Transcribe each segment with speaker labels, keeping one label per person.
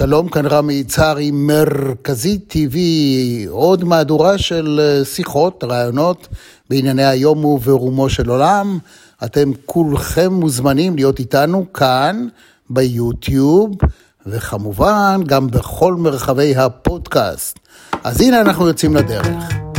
Speaker 1: שלום, כאן רמי יצהרי, מרכזי TV, עוד מהדורה של אה, שיחות, רעיונות בענייני היום וברומו של עולם. אתם כולכם מוזמנים להיות איתנו כאן ביוטיוב, וכמובן גם בכל מרחבי הפודקאסט. אז הנה אנחנו יוצאים לדרך.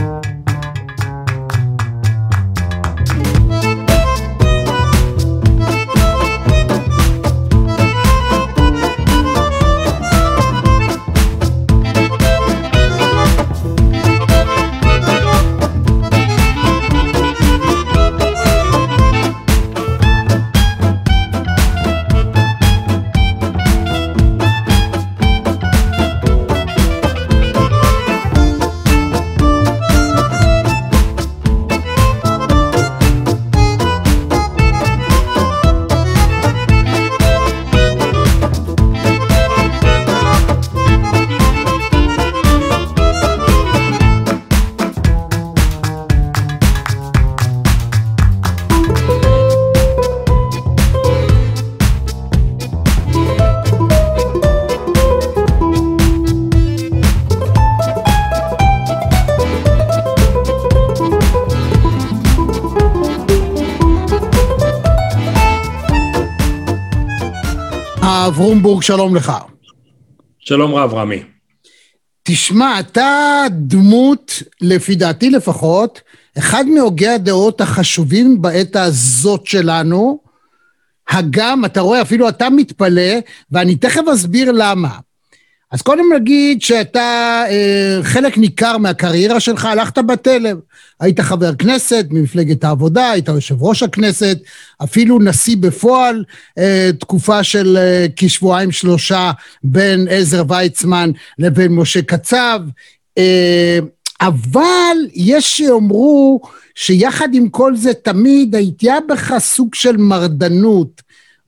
Speaker 1: ברומבורג, שלום לך.
Speaker 2: שלום רב, רמי.
Speaker 1: תשמע, אתה דמות, לפי דעתי לפחות, אחד מהוגי הדעות החשובים בעת הזאת שלנו, הגם, אתה רואה, אפילו אתה מתפלא, ואני תכף אסביר למה. אז קודם נגיד שאתה, אה, חלק ניכר מהקריירה שלך הלכת בתלם. היית חבר כנסת ממפלגת העבודה, היית יושב ראש הכנסת, אפילו נשיא בפועל, אה, תקופה של אה, כשבועיים שלושה בין עזר ויצמן לבין משה קצב. אבל יש שיאמרו שיחד עם כל זה תמיד היה בך סוג של מרדנות.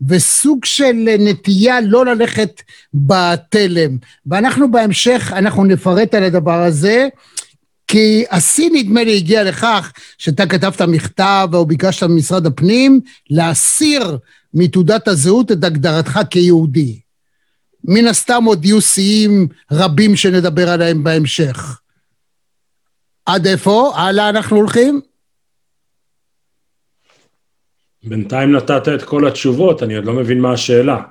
Speaker 1: וסוג של נטייה לא ללכת בתלם. ואנחנו בהמשך, אנחנו נפרט על הדבר הזה, כי השיא נדמה לי הגיע לכך שאתה כתבת מכתב או ביקשת ממשרד הפנים להסיר מתעודת הזהות את הגדרתך כיהודי. מן הסתם עוד יהיו שיאים רבים שנדבר עליהם בהמשך. עד איפה? הלאה אנחנו הולכים?
Speaker 2: בינתיים נתת את כל התשובות, אני עוד לא מבין מה השאלה.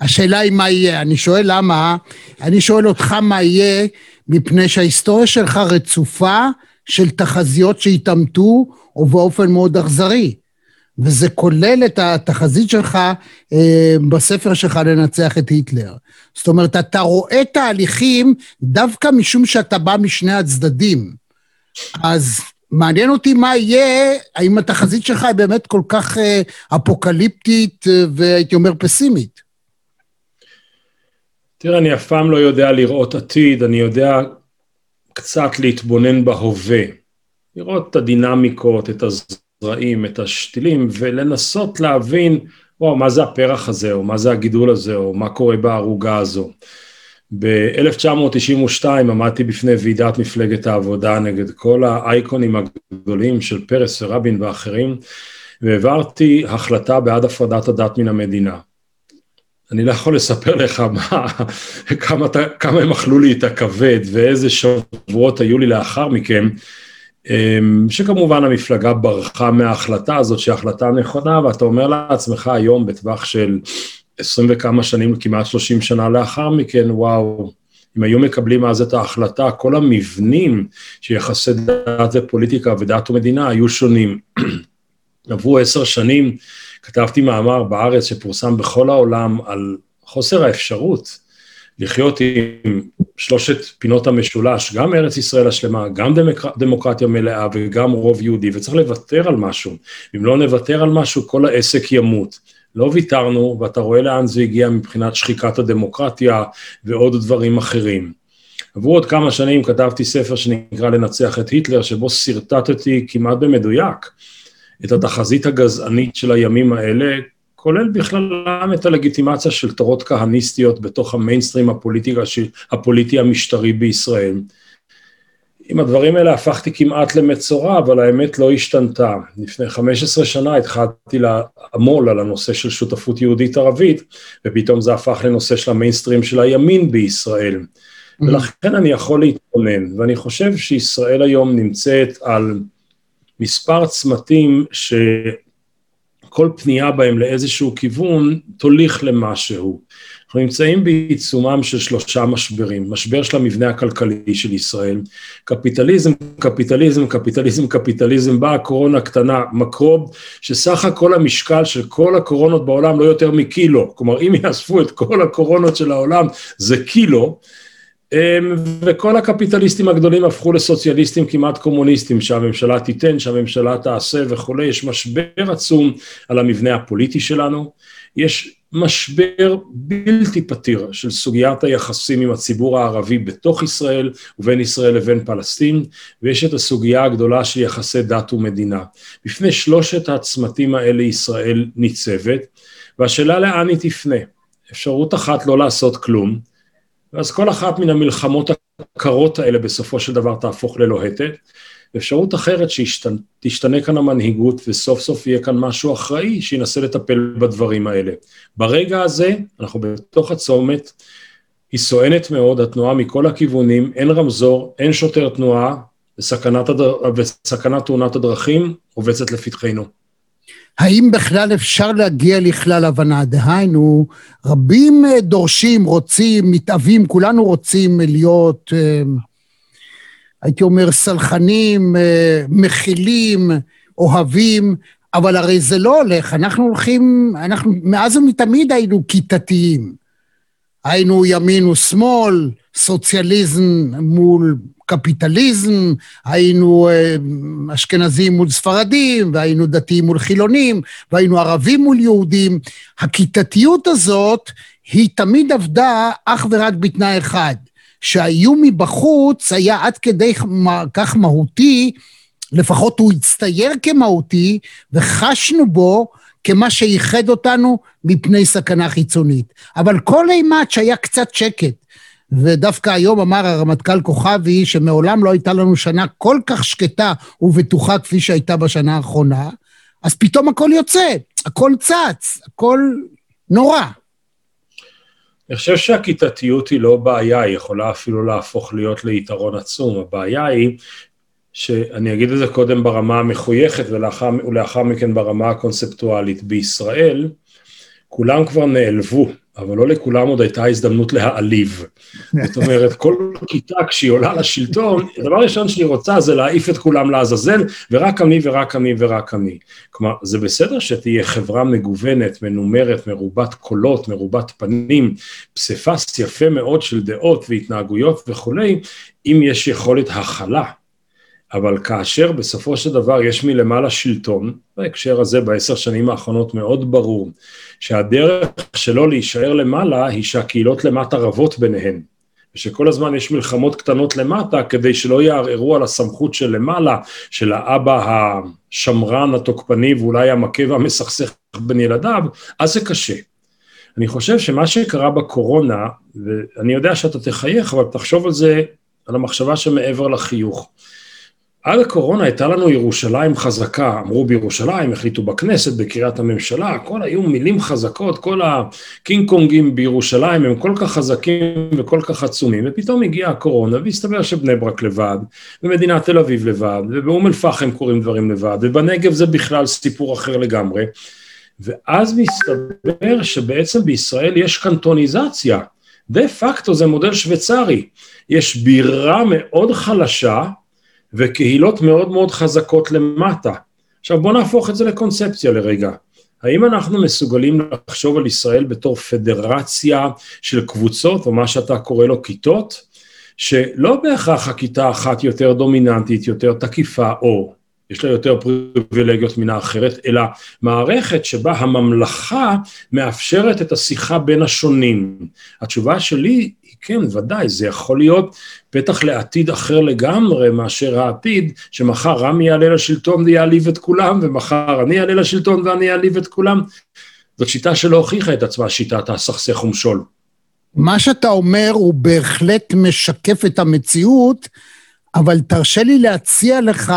Speaker 1: השאלה היא מה יהיה. אני שואל למה, אני שואל אותך מה יהיה, מפני שההיסטוריה שלך רצופה של תחזיות שהתעמתו, ובאופן מאוד אכזרי. וזה כולל את התחזית שלך אה, בספר שלך לנצח את היטלר. זאת אומרת, אתה רואה תהליכים דווקא משום שאתה בא משני הצדדים. אז מעניין אותי מה יהיה, האם התחזית שלך היא באמת כל כך אה, אפוקליפטית אה, והייתי אומר פסימית.
Speaker 2: תראה, אני אף פעם לא יודע לראות עתיד, אני יודע קצת להתבונן בהווה. לראות את הדינמיקות, את הזרעים, את השתילים, ולנסות להבין, וואו, מה זה הפרח הזה, או מה זה הגידול הזה, או מה קורה בערוגה הזו. ב-1992 עמדתי בפני ועידת מפלגת העבודה נגד כל האייקונים הגדולים של פרס ורבין ואחרים, והעברתי החלטה בעד הפרדת הדת מן המדינה. אני לא יכול לספר לך מה, כמה, כמה הם אכלו לי את הכבד ואיזה שבועות היו לי לאחר מכן, אמ, שכמובן המפלגה ברחה מההחלטה הזאת, שהיא החלטה נכונה, ואתה אומר לעצמך היום בטווח של עשרים וכמה שנים, כמעט שלושים שנה לאחר מכן, וואו, אם היו מקבלים אז את ההחלטה, כל המבנים שיחסי דת ופוליטיקה ודת ומדינה היו שונים. עברו עשר שנים, כתבתי מאמר בארץ שפורסם בכל העולם על חוסר האפשרות לחיות עם שלושת פינות המשולש, גם ארץ ישראל השלמה, גם דמוק... דמוקרטיה מלאה וגם רוב יהודי, וצריך לוותר על משהו. אם לא נוותר על משהו, כל העסק ימות. לא ויתרנו, ואתה רואה לאן זה הגיע מבחינת שחיקת הדמוקרטיה ועוד דברים אחרים. עברו עוד כמה שנים כתבתי ספר שנקרא לנצח את היטלר, שבו שרטטתי כמעט במדויק את התחזית הגזענית של הימים האלה, כולל בכללם את הלגיטימציה של תורות כהניסטיות בתוך המיינסטרים הפוליטי, הפוליטי המשטרי בישראל. עם הדברים האלה הפכתי כמעט למצורע, אבל האמת לא השתנתה. לפני 15 שנה התחלתי לעמול על הנושא של שותפות יהודית-ערבית, ופתאום זה הפך לנושא של המיינסטרים של הימין בישראל. Mm-hmm. ולכן אני יכול להתכונן, ואני חושב שישראל היום נמצאת על מספר צמתים שכל פנייה בהם לאיזשהו כיוון תוליך למשהו. אנחנו נמצאים בעיצומם של שלושה משברים, משבר של המבנה הכלכלי של ישראל, קפיטליזם, קפיטליזם, קפיטליזם, קפיטליזם, באה הקורונה הקטנה, מקרוב שסך הכל המשקל של כל הקורונות בעולם לא יותר מקילו, כלומר אם יאספו את כל הקורונות של העולם זה קילו, אמ, וכל הקפיטליסטים הגדולים הפכו לסוציאליסטים כמעט קומוניסטים, שהממשלה תיתן, שהממשלה תעשה וכולי, יש משבר עצום על המבנה הפוליטי שלנו, יש משבר בלתי פתיר של סוגיית היחסים עם הציבור הערבי בתוך ישראל ובין ישראל לבין פלסטין, ויש את הסוגיה הגדולה של יחסי דת ומדינה. בפני שלושת הצמתים האלה ישראל ניצבת, והשאלה לאן היא תפנה. אפשרות אחת לא לעשות כלום, ואז כל אחת מן המלחמות הקרות האלה בסופו של דבר תהפוך ללוהטת, ואפשרות אחרת שתשתנה כאן המנהיגות וסוף סוף יהיה כאן משהו אחראי שינסה לטפל בדברים האלה. ברגע הזה, אנחנו בתוך הצומת, היא סואנת מאוד, התנועה מכל הכיוונים, אין רמזור, אין שוטר תנועה, וסכנת, הדר... וסכנת תאונת הדרכים רובצת לפתחנו.
Speaker 1: האם בכלל אפשר להגיע לכלל הבנה? דהיינו, רבים דורשים, רוצים, מתאווים, כולנו רוצים להיות אה, הייתי אומר, סלחנים, אה, מכילים, אוהבים, אבל הרי זה לא הולך, אנחנו הולכים, אנחנו מאז ומתמיד היינו כיתתיים. היינו ימין ושמאל, סוציאליזם מול קפיטליזם, היינו אה, אשכנזים מול ספרדים, והיינו דתיים מול חילונים, והיינו ערבים מול יהודים. הכיתתיות הזאת, היא תמיד עבדה אך ורק בתנאי אחד, שהאיום מבחוץ היה עד כדי כך מהותי, לפחות הוא הצטייר כמהותי, וחשנו בו כמה שייחד אותנו מפני סכנה חיצונית. אבל כל אימת שהיה קצת שקט, ודווקא היום אמר הרמטכ"ל כוכבי שמעולם לא הייתה לנו שנה כל כך שקטה ובטוחה כפי שהייתה בשנה האחרונה, אז פתאום הכל יוצא, הכל צץ, הכל נורא.
Speaker 2: אני חושב שהכיתתיות היא לא בעיה, היא יכולה אפילו להפוך להיות ליתרון עצום. הבעיה היא, שאני אגיד את זה קודם ברמה המחויכת ולאחר, ולאחר מכן ברמה הקונספטואלית. בישראל כולם כבר נעלבו אבל לא לכולם עוד הייתה הזדמנות להעליב. זאת אומרת, כל כיתה כשהיא עולה לשלטון, הדבר הראשון שהיא רוצה זה להעיף את כולם לעזאזל, ורק אני ורק אני ורק אני. כלומר, זה בסדר שתהיה חברה מגוונת, מנומרת, מרובת קולות, מרובת פנים, פסיפס יפה מאוד של דעות והתנהגויות וכולי, אם יש יכולת הכלה. אבל כאשר בסופו של דבר יש מלמעלה שלטון, בהקשר הזה בעשר שנים האחרונות מאוד ברור, שהדרך שלו להישאר למעלה היא שהקהילות למטה רבות ביניהן, ושכל הזמן יש מלחמות קטנות למטה כדי שלא יערערו על הסמכות של למעלה, של האבא השמרן, התוקפני ואולי המכה והמסכסך בין ילדיו, אז זה קשה. אני חושב שמה שקרה בקורונה, ואני יודע שאתה תחייך, אבל תחשוב על זה, על המחשבה שמעבר לחיוך. עד הקורונה הייתה לנו ירושלים חזקה, אמרו בירושלים, החליטו בכנסת, בקריית הממשלה, הכל היו מילים חזקות, כל הקינג קונגים בירושלים הם כל כך חזקים וכל כך עצומים, ופתאום הגיעה הקורונה והסתבר שבני ברק לבד, ומדינת תל אביב לבד, ובאום אל-פחם קורים דברים לבד, ובנגב זה בכלל סיפור אחר לגמרי, ואז מסתבר שבעצם בישראל יש קנטוניזציה, דה פקטו זה מודל שוויצרי, יש בירה מאוד חלשה, וקהילות מאוד מאוד חזקות למטה. עכשיו בואו נהפוך את זה לקונספציה לרגע. האם אנחנו מסוגלים לחשוב על ישראל בתור פדרציה של קבוצות, או מה שאתה קורא לו כיתות, שלא בהכרח הכיתה האחת יותר דומיננטית, יותר תקיפה, או יש לה יותר פריבילגיות מן האחרת, אלא מערכת שבה הממלכה מאפשרת את השיחה בין השונים. התשובה שלי כן, ודאי, זה יכול להיות פתח לעתיד אחר לגמרי מאשר העתיד, שמחר רמי יעלה לשלטון ויעליב את כולם, ומחר אני אעלה לשלטון ואני אעליב את כולם. זאת שיטה שלא הוכיחה את עצמה, שיטת הסכסך ומשול.
Speaker 1: מה שאתה אומר הוא בהחלט משקף את המציאות, אבל תרשה לי להציע לך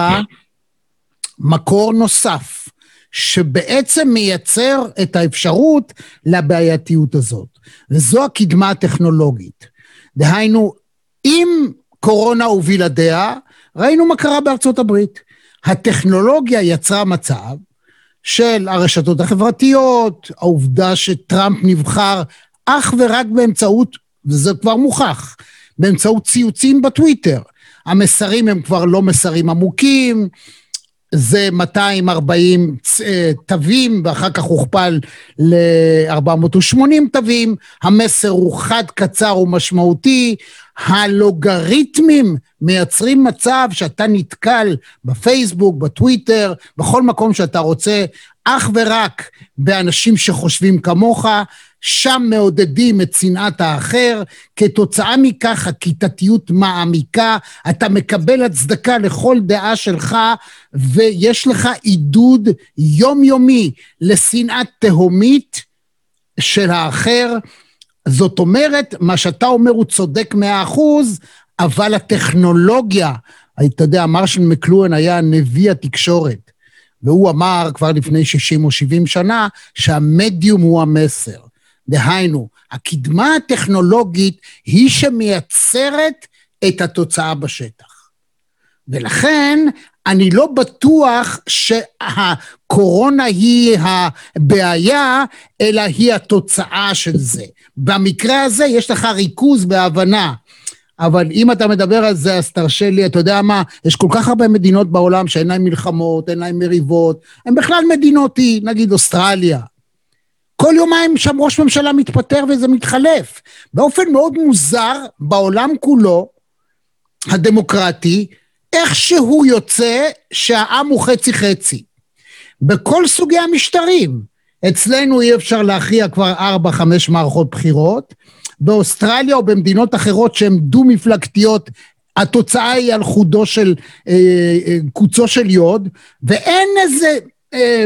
Speaker 1: מקור נוסף, שבעצם מייצר את האפשרות לבעייתיות הזאת, וזו הקדמה הטכנולוגית. דהיינו, אם קורונה ובלעדיה, ראינו מה קרה בארצות הברית. הטכנולוגיה יצרה מצב של הרשתות החברתיות, העובדה שטראמפ נבחר אך ורק באמצעות, וזה כבר מוכח, באמצעות ציוצים בטוויטר. המסרים הם כבר לא מסרים עמוקים, זה 240 אה, תווים, ואחר כך הוכפל ל-480 תווים, המסר הוא חד, קצר ומשמעותי, הלוגריתמים מייצרים מצב שאתה נתקל בפייסבוק, בטוויטר, בכל מקום שאתה רוצה, אך ורק באנשים שחושבים כמוך, שם מעודדים את שנאת האחר, כתוצאה מכך הכיתתיות מעמיקה, אתה מקבל הצדקה לכל דעה שלך, ויש לך עידוד יומיומי לשנאה תהומית של האחר. זאת אומרת, מה שאתה אומר הוא צודק מאה אחוז, אבל הטכנולוגיה, אתה יודע, מרשל מקלואן היה נביא התקשורת, והוא אמר כבר לפני 60 או 70 שנה שהמדיום הוא המסר. דהיינו, הקדמה הטכנולוגית היא שמייצרת את התוצאה בשטח. ולכן אני לא בטוח שהקורונה היא הבעיה, אלא היא התוצאה של זה. במקרה הזה יש לך ריכוז בהבנה. אבל אם אתה מדבר על זה, אז תרשה לי, אתה יודע מה, יש כל כך הרבה מדינות בעולם שאין להן מלחמות, אין להן מריבות, הן בכלל מדינות נגיד אוסטרליה. כל יומיים שם ראש ממשלה מתפטר וזה מתחלף. באופן מאוד מוזר, בעולם כולו, הדמוקרטי, איכשהו יוצא שהעם הוא חצי חצי. בכל סוגי המשטרים. אצלנו אי אפשר להכריע כבר ארבע, חמש מערכות בחירות. באוסטרליה או במדינות אחרות שהן דו-מפלגתיות, התוצאה היא על חודו של, אה, אה, קוצו של יוד, ואין איזה אה,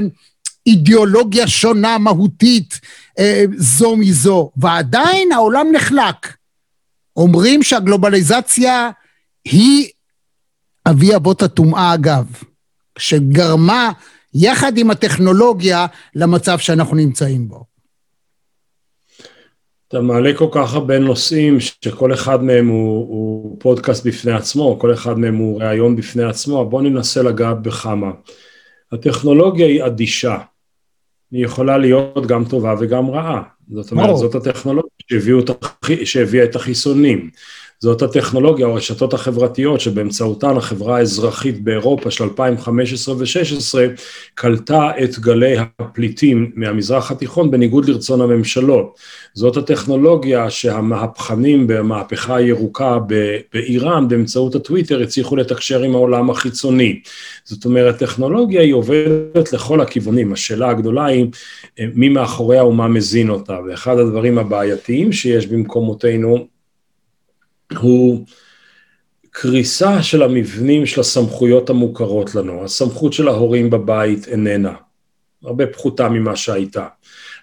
Speaker 1: אידיאולוגיה שונה, מהותית, אה, זו מזו, ועדיין העולם נחלק. אומרים שהגלובליזציה היא אבי אבות הטומאה אגב, שגרמה יחד עם הטכנולוגיה למצב שאנחנו נמצאים בו.
Speaker 2: אתה מעלה כל כך הרבה נושאים שכל אחד מהם הוא, הוא פודקאסט בפני עצמו, כל אחד מהם הוא ראיון בפני עצמו, בואו ננסה לגעת בכמה. הטכנולוגיה היא אדישה, היא יכולה להיות גם טובה וגם רעה. זאת אומרת, זאת הטכנולוגיה שהביאה את החיסונים. זאת הטכנולוגיה או הרשתות החברתיות שבאמצעותן החברה האזרחית באירופה של 2015 ו-2016 קלטה את גלי הפליטים מהמזרח התיכון בניגוד לרצון הממשלות. זאת הטכנולוגיה שהמהפכנים במהפכה הירוקה באיראן באמצעות הטוויטר הצליחו לתקשר עם העולם החיצוני. זאת אומרת, טכנולוגיה היא עובדת לכל הכיוונים, השאלה הגדולה היא מי מאחוריה ומה מזין אותה, ואחד הדברים הבעייתיים שיש במקומותינו הוא קריסה של המבנים של הסמכויות המוכרות לנו. הסמכות של ההורים בבית איננה, הרבה פחותה ממה שהייתה.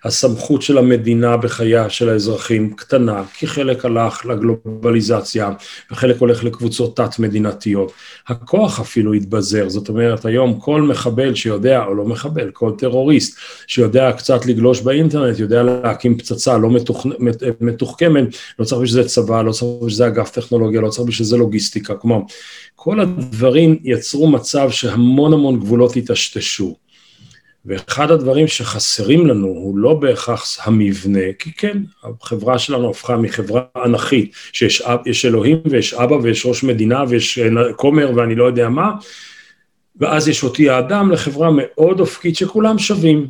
Speaker 2: הסמכות של המדינה בחייה של האזרחים קטנה, כי חלק הלך לגלובליזציה וחלק הולך לקבוצות תת-מדינתיות. הכוח אפילו התבזר, זאת אומרת היום כל מחבל שיודע, או לא מחבל, כל טרוריסט שיודע קצת לגלוש באינטרנט, יודע להקים פצצה לא מתוכ... מתוחכמת, לא צריך בשביל זה צבא, לא צריך בשביל זה אגף טכנולוגיה, לא צריך בשביל זה לוגיסטיקה, כמו כל הדברים יצרו מצב שהמון המון גבולות היטשטשו. ואחד הדברים שחסרים לנו הוא לא בהכרח המבנה, כי כן, החברה שלנו הפכה מחברה אנכית, שיש אלוהים ויש אבא ויש ראש מדינה ויש כומר ואני לא יודע מה, ואז יש אותי האדם לחברה מאוד אופקית שכולם שווים,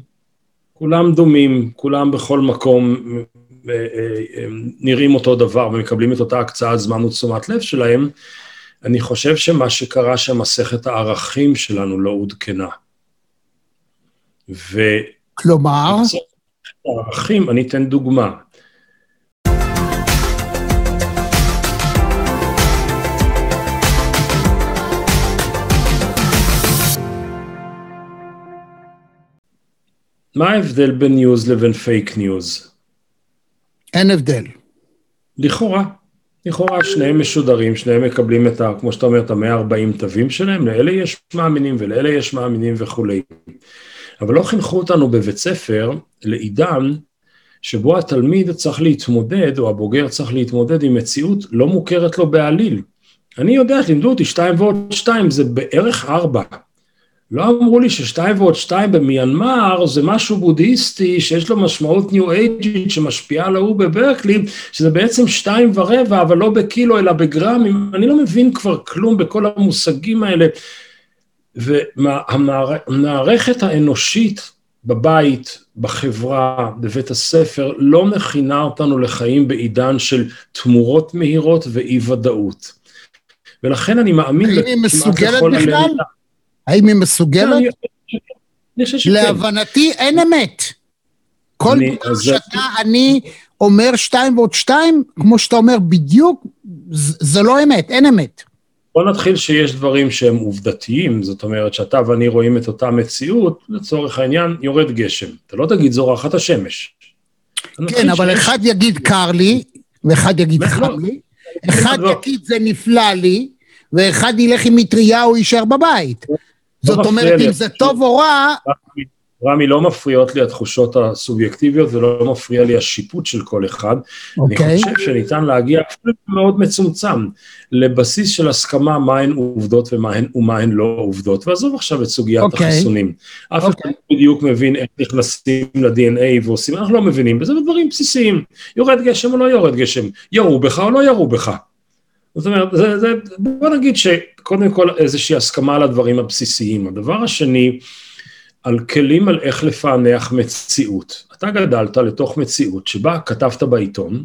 Speaker 2: כולם דומים, כולם בכל מקום אה, אה, נראים אותו דבר ומקבלים את אותה הקצאת זמן ותשומת לב שלהם, אני חושב שמה שקרה שמסכת הערכים שלנו לא עודכנה.
Speaker 1: ו... כלומר?
Speaker 2: ערכים, אני אתן דוגמה. מה ההבדל בין news לבין fake news?
Speaker 1: אין הבדל.
Speaker 2: לכאורה. לכאורה שניהם משודרים, שניהם מקבלים את ה... כמו שאתה אומר, את המאה ארבעים תווים שלהם, לאלה יש מאמינים ולאלה יש מאמינים וכולי. אבל לא חינכו אותנו בבית ספר לעידן שבו התלמיד צריך להתמודד, או הבוגר צריך להתמודד עם מציאות לא מוכרת לו בעליל. אני יודע, לימדו אותי שתיים ועוד שתיים, זה בערך ארבע. לא אמרו לי ששתיים ועוד שתיים במיינמר זה משהו בודהיסטי שיש לו משמעות ניו אייג'ית שמשפיעה על ההוא בברקלי, שזה בעצם שתיים ורבע, אבל לא בקילו אלא בגרמים. אני לא מבין כבר כלום בכל המושגים האלה. והמערכת האנושית בבית, בחברה, בבית הספר, לא מכינה אותנו לחיים בעידן של תמורות מהירות ואי ודאות. ולכן אני מאמין...
Speaker 1: האם היא מסוגלת בכלל? האם היא מסוגלת? להבנתי אין אמת. כל דבר שאתה, אני אומר שתיים ועוד שתיים, כמו שאתה אומר בדיוק, זה לא אמת, אין אמת.
Speaker 2: בוא נתחיל שיש דברים שהם עובדתיים, זאת אומרת שאתה ואני רואים את אותה מציאות, לצורך העניין יורד גשם. אתה לא תגיד זורחת השמש.
Speaker 1: כן, אבל שיש... אחד יגיד קר לי, ואחד יגיד חם לא. לי, אחד יגיד זה נפלא לי, ואחד ילך עם מטריה או יישאר בבית. לא זאת אומרת, אם זה טוב או רע...
Speaker 2: רמי, לא מפריעות לי התחושות הסובייקטיביות ולא מפריע לי השיפוט של כל אחד. Okay. אני אוקיי. חושב שניתן להגיע, אפילו מאוד מצומצם, לבסיס של הסכמה מהן עובדות ומהן, ומהן לא עובדות. ועזוב עכשיו את סוגיית okay. אוקיי. החיסונים. אף אחד okay. אוקיי. לא בדיוק מבין איך נכנסים ל-DNA ועושים, אנחנו לא מבינים, וזה דברים בסיסיים. יורד גשם או לא יורד גשם, ירו בך או לא ירו בך. זאת אומרת, זה, זה, בוא נגיד שקודם כל איזושהי הסכמה על הדברים הבסיסיים. הדבר השני, על כלים על איך לפענח מציאות. אתה גדלת לתוך מציאות שבה כתבת בעיתון,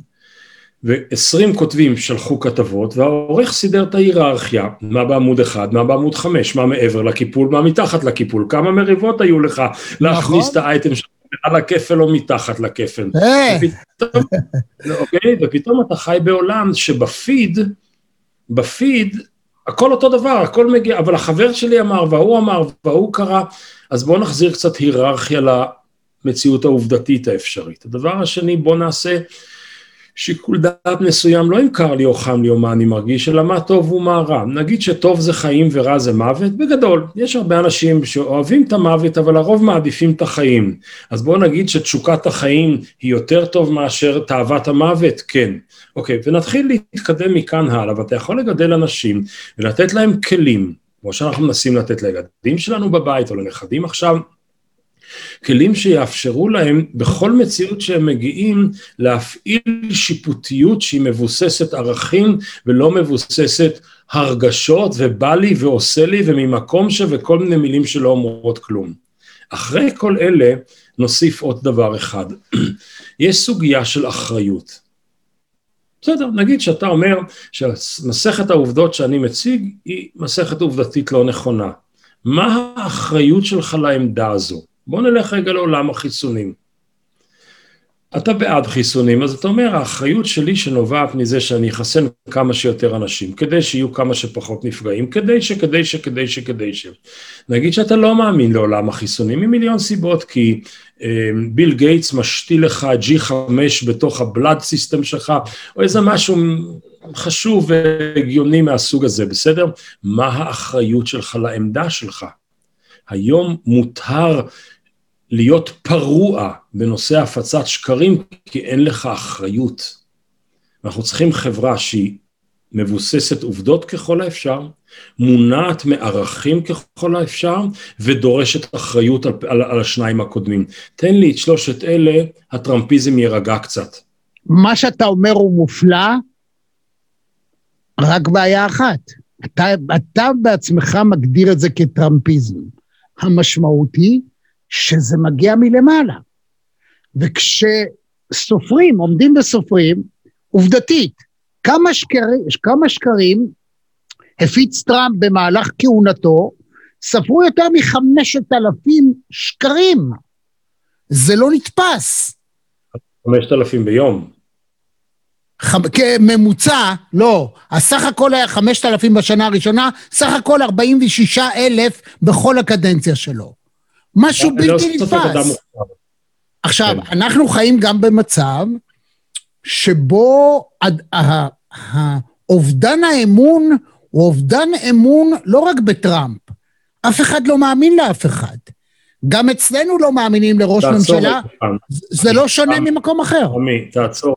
Speaker 2: ו-20 כותבים שלחו כתבות, והעורך סידר את ההיררכיה, מה בעמוד אחד, מה בעמוד חמש, מה מעבר לקיפול, מה מתחת לקיפול, כמה מריבות היו לך להכניס נכון. את האייטם שלך על הכפל או מתחת לכפל. אה. ופתאום, אוקיי? ופתאום אתה חי בעולם שבפיד, בפיד, הכל אותו דבר, הכל מגיע, אבל החבר שלי אמר, וההוא אמר, וההוא קרא, אז בואו נחזיר קצת היררכיה למציאות העובדתית האפשרית. הדבר השני, בואו נעשה שיקול דעת מסוים, לא אם קר לי או חם לי או מה אני מרגיש, אלא מה טוב ומה רע. נגיד שטוב זה חיים ורע זה מוות, בגדול, יש הרבה אנשים שאוהבים את המוות, אבל הרוב מעדיפים את החיים. אז בואו נגיד שתשוקת החיים היא יותר טוב מאשר תאוות המוות, כן. אוקיי, ונתחיל להתקדם מכאן הלאה, ואתה יכול לגדל אנשים ולתת להם כלים, כמו שאנחנו מנסים לתת לילדים שלנו בבית או לנכדים עכשיו, כלים שיאפשרו להם בכל מציאות שהם מגיעים להפעיל שיפוטיות שהיא מבוססת ערכים ולא מבוססת הרגשות ובא לי ועושה לי וממקום ש... וכל מיני מילים שלא אומרות כלום. אחרי כל אלה נוסיף עוד דבר אחד, יש סוגיה של אחריות. בסדר, נגיד שאתה אומר שמסכת העובדות שאני מציג היא מסכת עובדתית לא נכונה. מה האחריות שלך לעמדה הזו? בוא נלך רגע לעולם החיסונים. אתה בעד חיסונים, אז אתה אומר, האחריות שלי שנובעת מזה שאני אחסן כמה שיותר אנשים, כדי שיהיו כמה שפחות נפגעים, כדי ש, כדי ש, כדי ש, כדי ש. נגיד שאתה לא מאמין לעולם החיסונים, ממיליון סיבות, כי אה, ביל גייטס משתיל לך G5 בתוך ה blood system שלך, או איזה משהו חשוב והגיוני מהסוג הזה, בסדר? מה האחריות שלך לעמדה שלך? היום מותר להיות פרוע בנושא הפצת שקרים, כי אין לך אחריות. אנחנו צריכים חברה שהיא מבוססת עובדות ככל האפשר, מונעת מערכים ככל האפשר, ודורשת אחריות על, על, על השניים הקודמים. תן לי את שלושת אלה, הטראמפיזם יירגע קצת.
Speaker 1: מה שאתה אומר הוא מופלא, רק בעיה אחת. אתה, אתה בעצמך מגדיר את זה כטראמפיזם. המשמעות היא שזה מגיע מלמעלה. וכשסופרים, עומדים וסופרים, עובדתית, כמה שקרים, כמה שקרים הפיץ טראמפ במהלך כהונתו, ספרו יותר מחמשת אלפים שקרים. זה לא נתפס.
Speaker 2: חמשת אלפים ביום.
Speaker 1: כממוצע, לא, הסך הכל היה חמשת אלפים בשנה הראשונה, סך הכל ארבעים ושישה אלף בכל הקדנציה שלו. משהו לא בלתי נתפס. עכשיו, כן. אנחנו חיים גם במצב שבו אובדן האמון הוא אובדן אמון לא רק בטראמפ, אף אחד לא מאמין לאף אחד. גם אצלנו לא מאמינים לראש ממשלה, זה לא שונה ממקום אחר.
Speaker 2: עמי, תעצור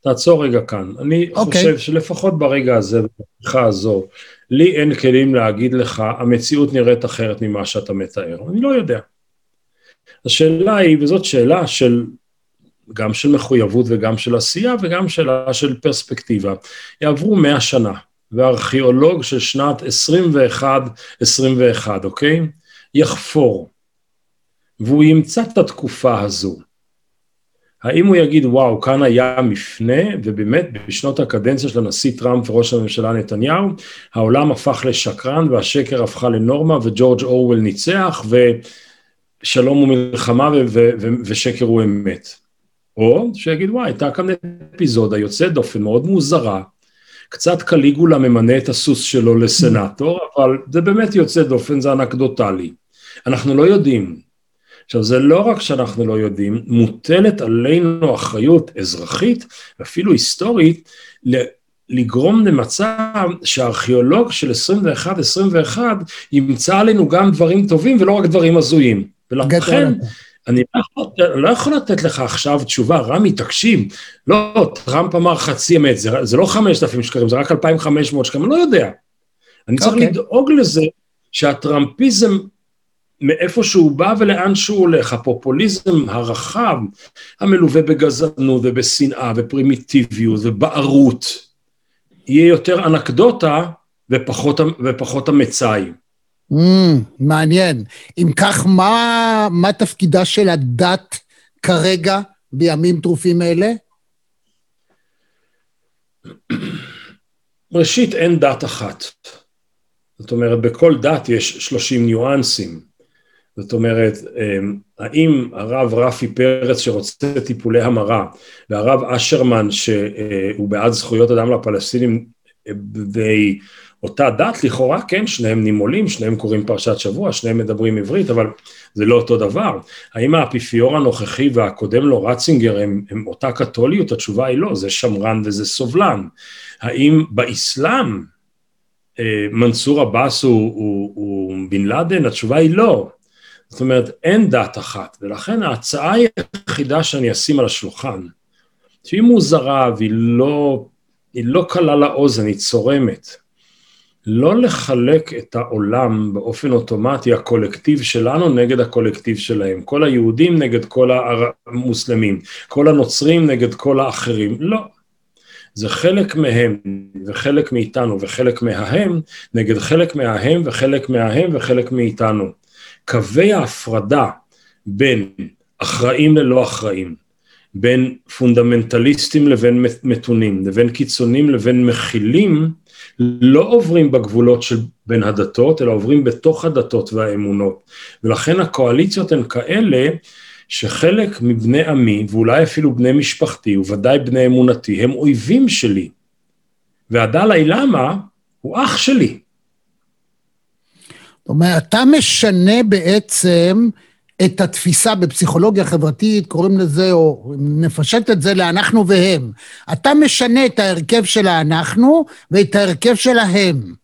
Speaker 2: תעצור רגע כאן. אני okay. אוקיי. חושב שלפחות ברגע הזה, בפתיחה הזו, לי אין כלים להגיד לך, המציאות נראית אחרת ממה שאתה מתאר. אני לא יודע. השאלה היא, וזאת שאלה של, גם של מחויבות וגם של עשייה וגם שאלה של פרספקטיבה. יעברו מאה שנה, וארכיאולוג של שנת 21-21, אוקיי? יחפור, והוא ימצא את התקופה הזו. האם הוא יגיד, וואו, כאן היה מפנה, ובאמת בשנות הקדנציה של הנשיא טראמפ וראש הממשלה נתניהו, העולם הפך לשקרן והשקר הפכה לנורמה וג'ורג' אורוול ניצח ושלום הוא מלחמה ושקר הוא אמת. או שיגיד, וואי, הייתה כאן אפיזודה יוצאת דופן מאוד מוזרה, קצת קליגולה ממנה את הסוס שלו לסנאטור, אבל זה באמת יוצא דופן, זה אנקדוטלי. אנחנו לא יודעים. עכשיו, זה לא רק שאנחנו לא יודעים, מוטלת עלינו אחריות אזרחית, ואפילו היסטורית, לגרום למצב שהארכיאולוג של 21-21 ימצא עלינו גם דברים טובים ולא רק דברים הזויים. ולכן, אני לא יכול, לא יכול לתת לך עכשיו תשובה, רמי, תקשיב, לא, טראמפ אמר חצי אמת, זה, זה לא 5,000 שקלים, זה רק 2,500 שקלים, אני לא יודע. אני צריך okay. אוקיי. לדאוג לזה שהטראמפיזם מאיפה שהוא בא ולאן שהוא הולך, הפופוליזם הרחב, המלווה בגזענות ובשנאה ופרימיטיביות ובערות, יהיה יותר אנקדוטה ופחות, ופחות המצאי.
Speaker 1: Mm, מעניין. אם כך, מה, מה תפקידה של הדת כרגע, בימים טרופים אלה?
Speaker 2: ראשית, אין דת אחת. זאת אומרת, בכל דת יש 30 ניואנסים. זאת אומרת, אמ, האם הרב רפי פרץ שרוצה טיפולי המרה, והרב אשרמן שהוא בעד זכויות אדם לפלסטינים ואותה דת, לכאורה כן, שניהם נימולים, שניהם קוראים פרשת שבוע, שניהם מדברים עברית, אבל זה לא אותו דבר. האם האפיפיור הנוכחי והקודם לו, רצינגר, הם, הם אותה קתוליות? התשובה היא לא, זה שמרן וזה סובלן. האם באסלאם אה, מנסור עבאס הוא, הוא, הוא בן לאדן? התשובה היא לא. זאת אומרת, אין דת אחת, ולכן ההצעה היחידה שאני אשים על השולחן, שהיא מוזרה והיא לא, היא לא קלה לאוזן, היא צורמת, לא לחלק את העולם באופן אוטומטי, הקולקטיב שלנו נגד הקולקטיב שלהם, כל היהודים נגד כל המוסלמים, כל הנוצרים נגד כל האחרים, לא. זה חלק מהם וחלק מאיתנו וחלק מההם נגד חלק מההם וחלק מההם וחלק מאיתנו. קווי ההפרדה בין אחראים ללא אחראים, בין פונדמנטליסטים לבין מתונים, לבין קיצונים לבין מכילים, לא עוברים בגבולות של בין הדתות, אלא עוברים בתוך הדתות והאמונות. ולכן הקואליציות הן כאלה שחלק מבני עמי, ואולי אפילו בני משפחתי, וודאי בני אמונתי, הם אויבים שלי. והדלאי למה הוא אח שלי.
Speaker 1: זאת אומרת, אתה משנה בעצם את התפיסה בפסיכולוגיה חברתית, קוראים לזה, או נפשט את זה לאנחנו והם. אתה משנה את ההרכב של האנחנו ואת ההרכב של ההם.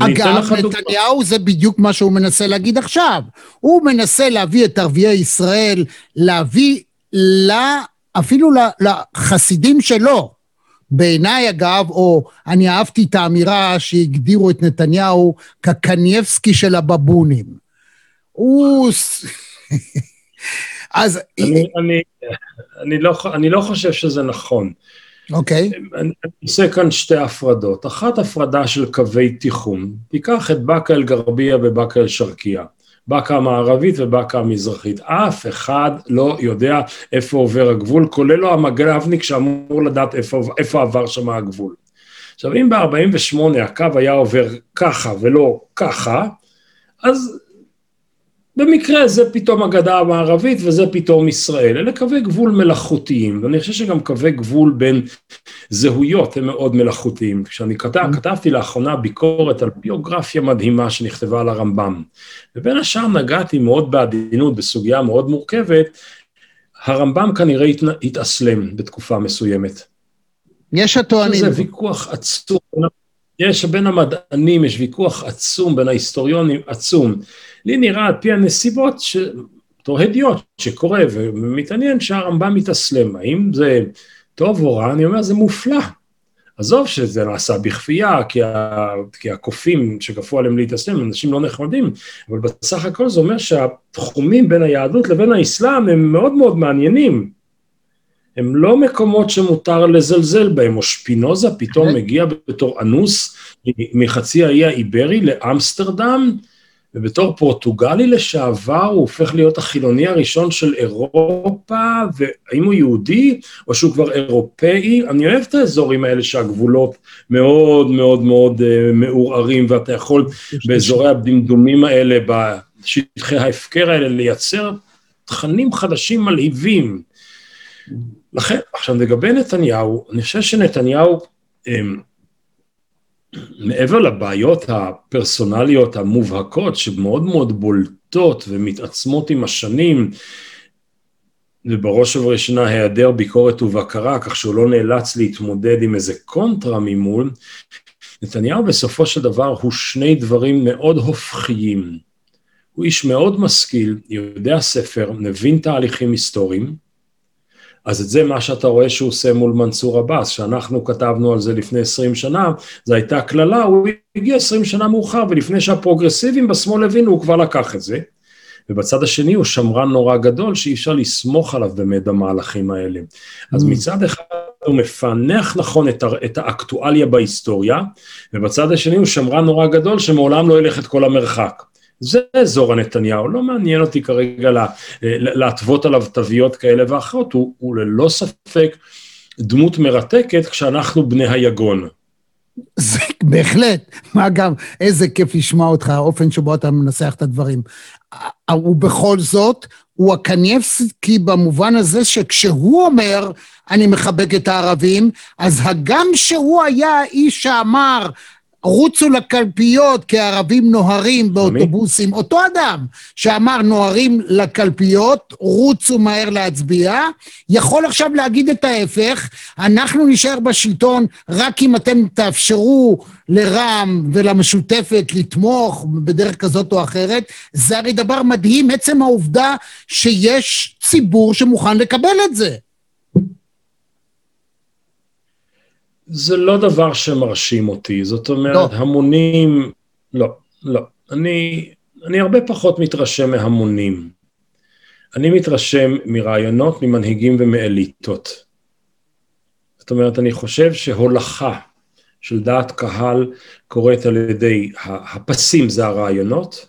Speaker 1: אגב, נתניהו זה בדיוק מה שהוא מנסה להגיד עכשיו. הוא מנסה להביא את ערביי ישראל, להביא לה, אפילו לחסידים שלו, בעיניי אגב, או אני אהבתי את האמירה שהגדירו את נתניהו כקנייבסקי של הבבונים. הוא...
Speaker 2: אז... אני, אני, אני, לא, אני לא חושב שזה נכון.
Speaker 1: אוקיי. Okay.
Speaker 2: אני עושה כאן שתי הפרדות. אחת הפרדה של קווי תיחום. תיקח את באקה אל-גרבייה ובאקה אל-שרקייה. באקה המערבית ובאקה המזרחית. אף אחד לא יודע איפה עובר הגבול, כולל לו המג"בניק שאמור לדעת איפה, איפה עבר שם הגבול. עכשיו, אם ב-48 הקו היה עובר ככה ולא ככה, אז במקרה זה פתאום הגדה המערבית וזה פתאום ישראל. אלה קווי גבול מלאכותיים, ואני חושב שגם קווי גבול בין זהויות הם מאוד מלאכותיים. כשאני כתב, mm. כתבתי לאחרונה ביקורת על ביוגרפיה מדהימה שנכתבה על הרמב"ם, ובין השאר נגעתי מאוד בעדינות בסוגיה מאוד מורכבת, הרמב"ם כנראה התאסלם בתקופה מסוימת.
Speaker 1: יש הטוענים.
Speaker 2: זה ויכוח עצום. יש בין המדענים, יש ויכוח עצום, בין ההיסטוריונים עצום. לי נראה על פי הנסיבות, ש... בתור הדיוט שקורה ומתעניין שהרמב"ם מתאסלם. האם זה טוב או רע? אני אומר, זה מופלא. עזוב שזה נעשה בכפייה, כי, ה... כי הקופים שכפו עליהם להתאסלם, אנשים לא נחמדים, אבל בסך הכל זה אומר שהתחומים בין היהדות לבין האסלאם הם מאוד מאוד מעניינים. הם לא מקומות שמותר לזלזל בהם, או שפינוזה פתאום אוקיי. מגיע בתור אנוס מחצי האי האיברי לאמסטרדם, ובתור פורטוגלי לשעבר הוא הופך להיות החילוני הראשון של אירופה, והאם הוא יהודי או שהוא כבר אירופאי? אני אוהב את האזורים האלה שהגבולות מאוד מאוד מאוד uh, מעורערים, ואתה יכול באזורי הדמדומים האלה, בשטחי ההפקר האלה, לייצר תכנים חדשים מלהיבים. לכן, עכשיו לגבי נתניהו, אני חושב שנתניהו, אמ, מעבר לבעיות הפרסונליות המובהקות שמאוד מאוד בולטות ומתעצמות עם השנים, ובראש ובראשונה היעדר ביקורת ובקרה, כך שהוא לא נאלץ להתמודד עם איזה קונטרה ממול, נתניהו בסופו של דבר הוא שני דברים מאוד הופכיים. הוא איש מאוד משכיל, יודע ספר, מבין תהליכים היסטוריים, אז את זה מה שאתה רואה שהוא עושה מול מנסור עבאס, שאנחנו כתבנו על זה לפני 20 שנה, זו הייתה קללה, הוא הגיע 20 שנה מאוחר, ולפני שהפרוגרסיבים בשמאל הבינו, הוא כבר לקח את זה. ובצד השני הוא שמרן נורא גדול שאי אפשר לסמוך עליו באמת במהלכים האלה. אז mm. מצד אחד הוא מפענח נכון את, את האקטואליה בהיסטוריה, ובצד השני הוא שמרן נורא גדול שמעולם לא ילך את כל המרחק. זה אזור הנתניהו, לא מעניין אותי כרגע לה, להתוות עליו תוויות כאלה ואחרות, הוא, הוא ללא ספק דמות מרתקת כשאנחנו בני היגון.
Speaker 1: זה בהחלט, מה גם, איזה כיף לשמוע אותך, האופן שבו אתה מנסח את הדברים. ובכל זאת, הוא הקניבסקי במובן הזה שכשהוא אומר, אני מחבק את הערבים, אז הגם שהוא היה האיש שאמר, רוצו לקלפיות כי הערבים נוהרים באוטובוסים. מי? אותו אדם שאמר נוהרים לקלפיות, רוצו מהר להצביע, יכול עכשיו להגיד את ההפך, אנחנו נשאר בשלטון רק אם אתם תאפשרו לרע"מ ולמשותפת לתמוך בדרך כזאת או אחרת. זה הרי דבר מדהים, עצם העובדה שיש ציבור שמוכן לקבל את זה.
Speaker 2: זה לא דבר שמרשים אותי, זאת אומרת, לא. המונים, לא, לא. אני, אני הרבה פחות מתרשם מהמונים. אני מתרשם מרעיונות, ממנהיגים ומאליטות. זאת אומרת, אני חושב שהולכה של דעת קהל קורית על ידי, הפסים זה הרעיונות,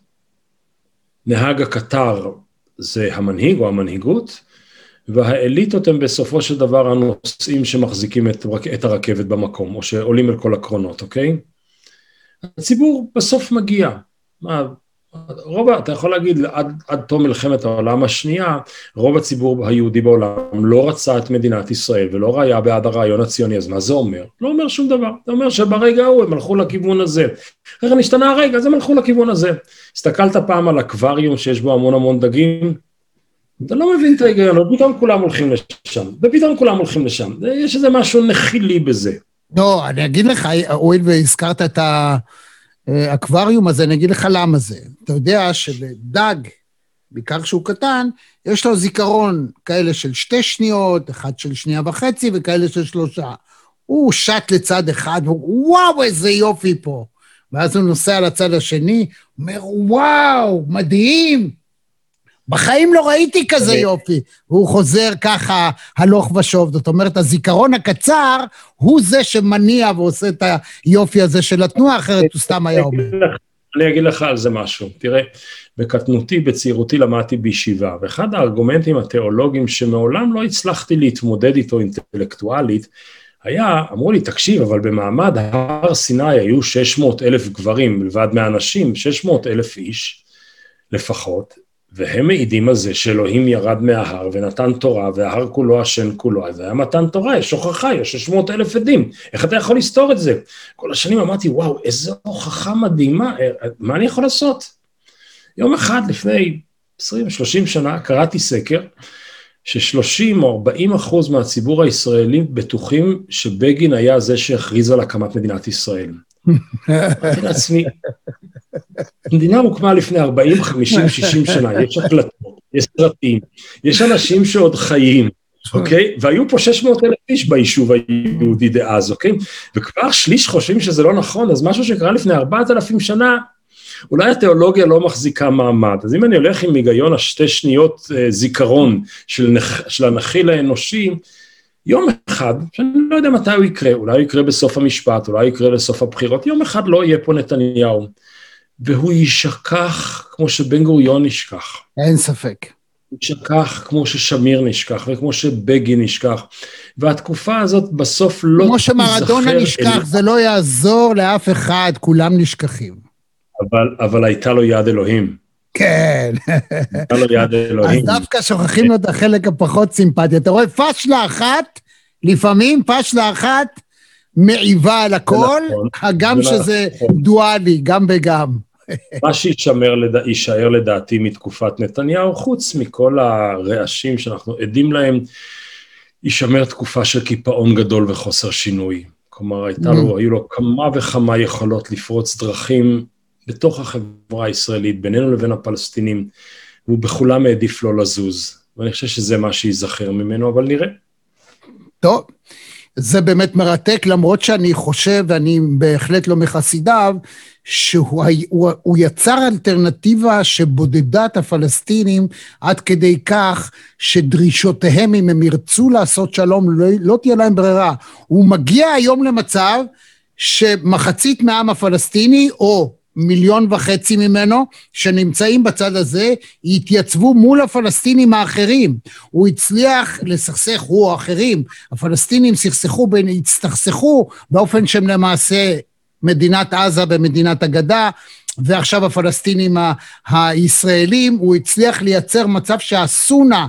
Speaker 2: נהג הקטר זה המנהיג או המנהיגות, והאליטות הם בסופו של דבר הנוסעים שמחזיקים את, את הרכבת במקום, או שעולים על כל הקרונות, אוקיי? הציבור בסוף מגיע. מה, רוב, אתה יכול להגיד, עד, עד תום מלחמת העולם השנייה, רוב הציבור היהודי בעולם לא רצה את מדינת ישראל ולא היה בעד הרעיון הציוני, אז מה זה אומר? לא אומר שום דבר, זה אומר שברגע ההוא הם הלכו לכיוון הזה. אחרי כן השתנה הרגע, אז הם הלכו לכיוון הזה. הסתכלת פעם על אקווריום שיש בו המון המון דגים? אתה לא מבין את ההיגיון, ופתאום כולם הולכים לשם, ופתאום כולם הולכים לשם. יש איזה משהו נחילי בזה.
Speaker 1: לא, אני אגיד לך, הואיל והזכרת את האקווריום הזה, אני אגיד לך למה זה. אתה יודע שלדג, בעיקר כשהוא קטן, יש לו זיכרון כאלה של שתי שניות, אחד של שנייה וחצי וכאלה של שלושה. הוא שט לצד אחד, הוא, וואו, איזה יופי פה. ואז הוא נוסע לצד השני, אומר, וואו, מדהים. בחיים לא ראיתי כזה יופי. והוא חוזר ככה הלוך ושוב. זאת אומרת, הזיכרון הקצר הוא זה שמניע ועושה את היופי הזה של התנועה, אחרת הוא סתם היה אומר.
Speaker 2: אני אגיד לך על זה משהו. תראה, בקטנותי, בצעירותי למדתי בישיבה, ואחד הארגומנטים התיאולוגיים שמעולם לא הצלחתי להתמודד איתו אינטלקטואלית, היה, אמרו לי, תקשיב, אבל במעמד הר סיני היו 600 אלף גברים מלבד מהנשים, 600 אלף איש לפחות, והם מעידים על זה שאלוהים ירד מההר ונתן תורה, וההר כולו השם כולו, אז היה מתן תורה, יש הוכחה, יש 600 אלף עדים, איך אתה יכול לסתור את זה? כל השנים אמרתי, וואו, איזו הוכחה מדהימה, אה, מה אני יכול לעשות? יום אחד לפני 20-30 שנה קראתי סקר, ש-30 או 40 אחוז מהציבור הישראלי בטוחים שבגין היה זה שהכריז על הקמת מדינת ישראל. אמרתי לעצמי, המדינה הוקמה לפני 40, 50, 60 שנה, יש הקלטות, יש סרטים, יש אנשים שעוד חיים, אוקיי? והיו פה 600 אלף איש ביישוב היהודי דאז, אוקיי? וכבר שליש חושבים שזה לא נכון, אז משהו שקרה לפני 4,000 שנה, אולי התיאולוגיה לא מחזיקה מעמד. אז אם אני הולך עם היגיון השתי שניות אה, זיכרון של, נח, של הנחיל האנושי, יום אחד, שאני לא יודע מתי הוא יקרה, אולי הוא יקרה בסוף המשפט, אולי הוא יקרה לסוף הבחירות, יום אחד לא יהיה פה נתניהו. והוא יישכח כמו שבן גוריון נשכח.
Speaker 1: אין ספק.
Speaker 2: הוא יישכח כמו ששמיר נשכח, וכמו שבגין נשכח. והתקופה הזאת בסוף לא
Speaker 1: תיזכר... כמו שמרדונה נשכח, אל... זה לא יעזור לאף אחד, כולם נשכחים.
Speaker 2: אבל, אבל הייתה לו יד אלוהים.
Speaker 1: כן.
Speaker 2: יד אלוהים.
Speaker 1: אז דווקא שוכחים לו את החלק הפחות סימפטי. אתה רואה, פשלה אחת, לפעמים פשלה אחת מעיבה על הכל, נכון, הגם שזה נכון. דואלי, גם וגם.
Speaker 2: מה שיישמר, יישאר לדעתי מתקופת נתניהו, חוץ מכל הרעשים שאנחנו עדים להם, יישמר תקופה של קיפאון גדול וחוסר שינוי. כלומר, הייתה לו, mm. היו לו כמה וכמה יכולות לפרוץ דרכים בתוך החברה הישראלית, בינינו לבין הפלסטינים, והוא בכולם העדיף לא לזוז. ואני חושב שזה מה שייזכר ממנו, אבל נראה.
Speaker 1: טוב, זה באמת מרתק, למרות שאני חושב, ואני בהחלט לא מחסידיו, שהוא הוא, הוא יצר אלטרנטיבה שבודדה את הפלסטינים עד כדי כך שדרישותיהם, אם הם ירצו לעשות שלום, לא, לא תהיה להם ברירה. הוא מגיע היום למצב שמחצית מהעם הפלסטיני, או מיליון וחצי ממנו, שנמצאים בצד הזה, יתייצבו מול הפלסטינים האחרים. הוא הצליח לסכסך, הוא או אחרים, הפלסטינים סכסכו, הצטכסכו באופן שהם למעשה מדינת עזה במדינת הגדה, ועכשיו הפלסטינים הישראלים, הוא הצליח לייצר מצב שהסונה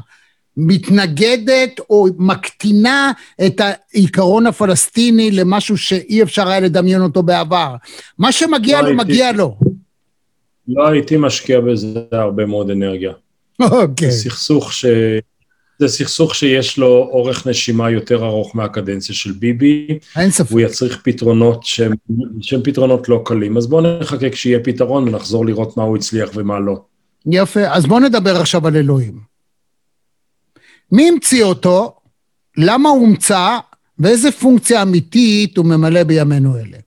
Speaker 1: מתנגדת או מקטינה את העיקרון הפלסטיני למשהו שאי אפשר היה לדמיין אותו בעבר. מה שמגיע לא לו, הייתי, מגיע לו.
Speaker 2: לא הייתי משקיע בזה הרבה מאוד אנרגיה.
Speaker 1: אוקיי.
Speaker 2: זה סכסוך ש... זה סכסוך שיש לו אורך נשימה יותר ארוך מהקדנציה של ביבי.
Speaker 1: אין ספק.
Speaker 2: הוא יצריך פתרונות שהם, שהם פתרונות לא קלים. אז בואו נחכה כשיהיה פתרון ונחזור לראות מה הוא הצליח ומה לא.
Speaker 1: יפה, אז בואו נדבר עכשיו על אלוהים. מי המציא אותו? למה הוא הומצא? ואיזה פונקציה אמיתית הוא ממלא בימינו אלה?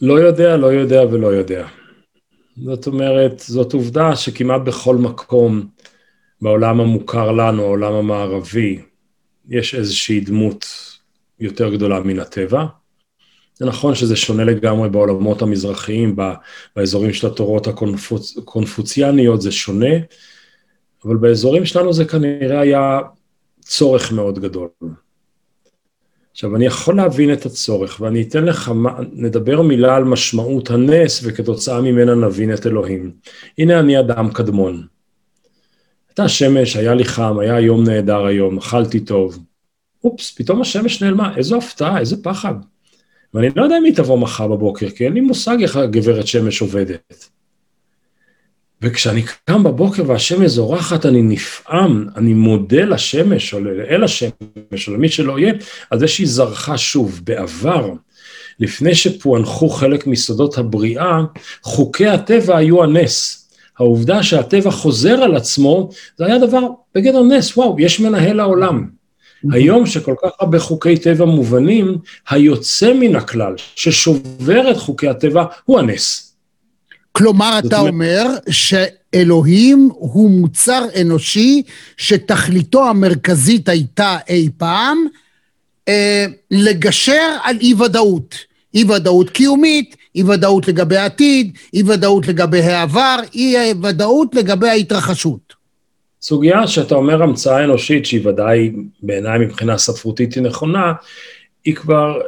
Speaker 2: לא יודע, לא יודע ולא יודע. זאת אומרת, זאת עובדה שכמעט בכל מקום בעולם המוכר לנו, העולם המערבי, יש איזושהי דמות יותר גדולה מן הטבע. זה נכון שזה שונה לגמרי בעולמות המזרחיים, באזורים של התורות הקונפוציאניות זה שונה, אבל באזורים שלנו זה כנראה היה צורך מאוד גדול. עכשיו, אני יכול להבין את הצורך, ואני אתן לך, נדבר מילה על משמעות הנס, וכתוצאה ממנה נבין את אלוהים. הנה אני אדם קדמון. הייתה שמש, היה לי חם, היה יום נהדר היום, אכלתי טוב. אופס, פתאום השמש נעלמה, איזו הפתעה, איזה פחד. ואני לא יודע אם היא תבוא מחר בבוקר, כי אין לי מושג איך הגברת שמש עובדת. וכשאני קם בבוקר והשמש זורחת, אני נפעם, אני מודה לשמש, או לאל השמש, או למי שלא יהיה, על זה שהיא זרחה שוב. בעבר, לפני שפוענחו חלק מיסודות הבריאה, חוקי הטבע היו הנס. העובדה שהטבע חוזר על עצמו, זה היה דבר בגדר נס, וואו, יש מנהל לעולם. היום שכל כך הרבה חוקי טבע מובנים, היוצא מן הכלל, ששובר את חוקי הטבע, הוא הנס.
Speaker 1: כלומר, אתה אומר שאלוהים הוא מוצר אנושי שתכליתו המרכזית הייתה אי פעם אה, לגשר על אי ודאות. אי ודאות קיומית, אי ודאות לגבי העתיד, אי ודאות לגבי העבר, אי ודאות לגבי ההתרחשות.
Speaker 2: סוגיה שאתה אומר המצאה אנושית שהיא ודאי בעיניי מבחינה ספרותית היא נכונה, היא כבר,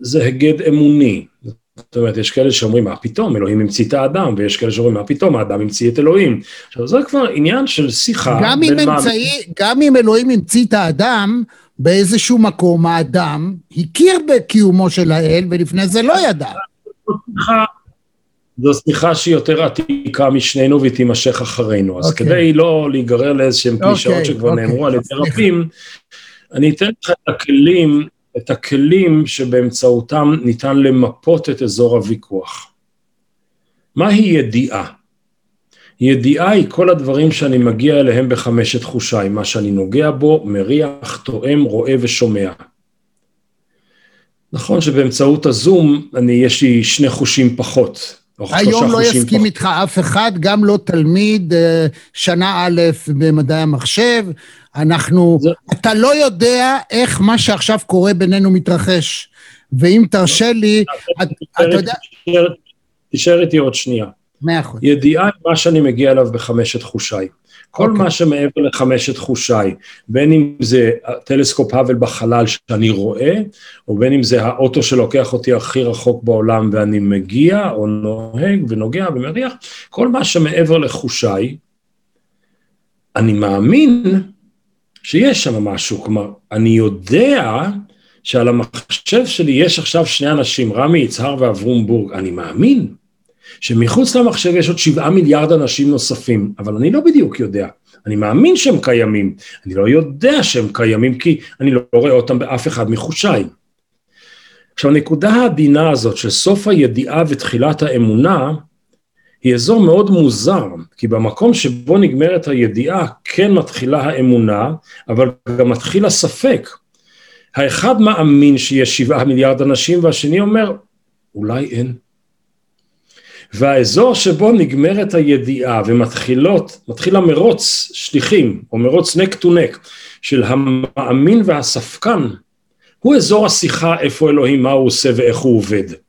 Speaker 2: זה היגד אמוני. זאת אומרת, יש כאלה שאומרים, מה פתאום, אלוהים המציא את האדם, ויש כאלה שאומרים, מה פתאום, האדם המציא את אלוהים. עכשיו, זה כבר עניין של שיחה.
Speaker 1: גם אם, אמצעי. גם אם אלוהים המציא את האדם, באיזשהו מקום האדם הכיר בקיומו של האל, ולפני זה לא ידע.
Speaker 2: זו שיחה שהיא יותר עתיקה משנינו והיא תימשך אחרינו. אז okay. אוקיי. כדי לא להיגרר לאיזשהם קלישאות okay, שכבר okay. נאמרו על ידי רבים, אני אתן לך את הכלים, את הכלים שבאמצעותם ניתן למפות את אזור הוויכוח. מהי ידיעה? ידיעה היא כל הדברים שאני מגיע אליהם בחמשת חושיי, מה שאני נוגע בו, מריח, תואם, רואה ושומע. נכון שבאמצעות הזום אני, יש לי שני חושים פחות.
Speaker 1: היום לא יסכים פחות. איתך אף אחד, גם לא תלמיד אה, שנה א' במדעי המחשב. אנחנו, זה... אתה לא יודע איך מה שעכשיו קורה בינינו מתרחש. ואם תרשה לי,
Speaker 2: אתה יודע... תישאר איתי עוד שנייה.
Speaker 1: מאה אחוז.
Speaker 2: ידיעה מה שאני מגיע אליו בחמשת חושיי. כל okay. אוקיי. מה שמעבר לחמשת חושיי, בין אם זה טלסקופ האבל בחלל שאני רואה, או בין אם זה האוטו שלוקח אותי הכי רחוק בעולם ואני מגיע, או נוהג ונוגע ומריח, כל מה שמעבר לחושיי, אני מאמין שיש שם משהו, כלומר, אני יודע שעל המחשב שלי יש עכשיו שני אנשים, רמי יצהר ואברום בורג, אני מאמין שמחוץ למחשב יש עוד שבעה מיליארד אנשים נוספים, אבל אני לא בדיוק יודע. אני מאמין שהם קיימים, אני לא יודע שהם קיימים כי אני לא רואה אותם באף אחד מחושיי. עכשיו, הנקודה העדינה הזאת של סוף הידיעה ותחילת האמונה, היא אזור מאוד מוזר, כי במקום שבו נגמרת הידיעה כן מתחילה האמונה, אבל גם מתחיל הספק. האחד מאמין שיש שבעה מיליארד אנשים, והשני אומר, אולי אין. והאזור שבו נגמרת הידיעה ומתחילות, מתחיל המרוץ שליחים, או מרוץ נק טו נק, של המאמין והספקן, הוא אזור השיחה איפה אלוהים, מה הוא עושה ואיך הוא עובד.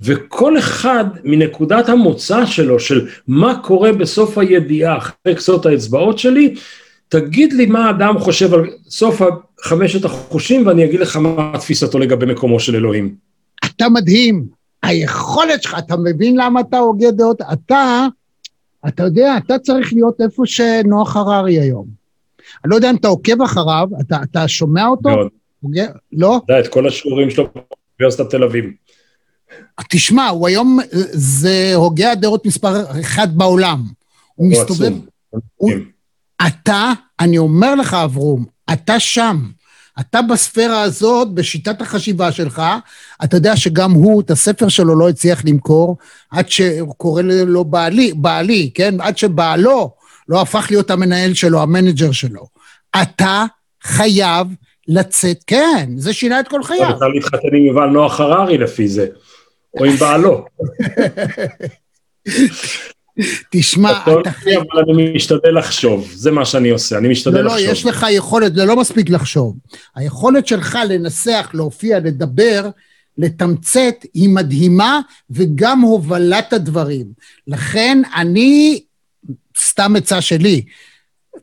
Speaker 2: וכל אחד מנקודת המוצא שלו, של מה קורה בסוף הידיעה, אחרי קצות האצבעות שלי, תגיד לי מה האדם חושב על סוף חמשת החושים ואני אגיד לך מה תפיסתו לגבי מקומו של אלוהים.
Speaker 1: אתה מדהים. היכולת שלך, אתה מבין למה אתה הוגה דעות? אתה, אתה יודע, אתה צריך להיות איפה שנוח הררי היום. אני לא יודע אם אתה עוקב אחריו, אתה, אתה שומע אותו? מאוד. הוגה, לא?
Speaker 2: אתה יודע, את כל השיעורים שלו באוניברסיטת תל אביב.
Speaker 1: תשמע, הוא היום, זה הוגה הדעות מספר אחד בעולם. הוא מסתובב... הוא, אתה, אני אומר לך, אברום, אתה שם. אתה בספירה הזאת, בשיטת החשיבה שלך, אתה יודע שגם הוא, את הספר שלו לא הצליח למכור, עד שהוא קורא לו בעלי, בעלי, כן? עד שבעלו לא הפך להיות המנהל שלו, המנג'ר שלו. אתה חייב לצאת, כן, זה שינה את כל חייו.
Speaker 2: אתה להתחתן עם יובל נוח הררי לפי זה, או עם בעלו.
Speaker 1: תשמע,
Speaker 2: אתה. אבל אני משתדל לחשוב, זה מה שאני עושה, אני משתדל לחשוב.
Speaker 1: לא, לא, יש לך יכולת, זה לא מספיק לחשוב. היכולת שלך לנסח, להופיע, לדבר, לתמצת, היא מדהימה, וגם הובלת הדברים. לכן אני, סתם עצה שלי,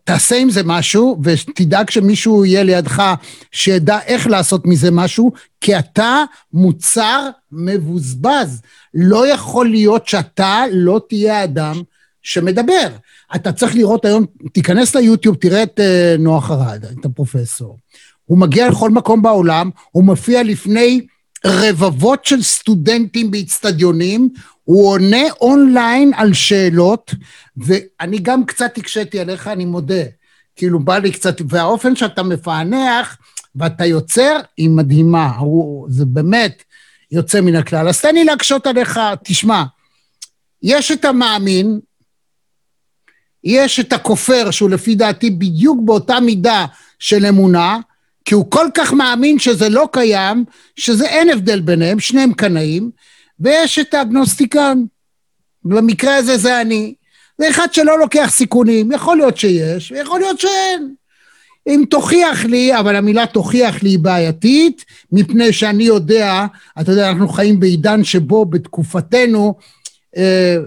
Speaker 1: תעשה עם זה משהו, ותדאג שמישהו יהיה לידך שידע איך לעשות מזה משהו, כי אתה מוצר מבוזבז. לא יכול להיות שאתה לא תהיה האדם שמדבר. אתה צריך לראות היום, תיכנס ליוטיוב, תראה את uh, נוח ארד, את הפרופסור. הוא מגיע לכל מקום בעולם, הוא מופיע לפני רבבות של סטודנטים באיצטדיונים, הוא עונה אונליין על שאלות, ואני גם קצת הקשיתי עליך, אני מודה. כאילו, בא לי קצת, והאופן שאתה מפענח ואתה יוצר, היא מדהימה. הוא, זה באמת יוצא מן הכלל. אז תן לי להקשות עליך, תשמע, יש את המאמין, יש את הכופר, שהוא לפי דעתי בדיוק באותה מידה של אמונה, כי הוא כל כך מאמין שזה לא קיים, שזה אין הבדל ביניהם, שניהם קנאים, ויש את האגנוסטיקן, במקרה הזה זה אני. זה אחד שלא לוקח סיכונים, יכול להיות שיש, ויכול להיות שאין. אם תוכיח לי, אבל המילה תוכיח לי היא בעייתית, מפני שאני יודע, אתה יודע, אנחנו חיים בעידן שבו בתקופתנו, אה,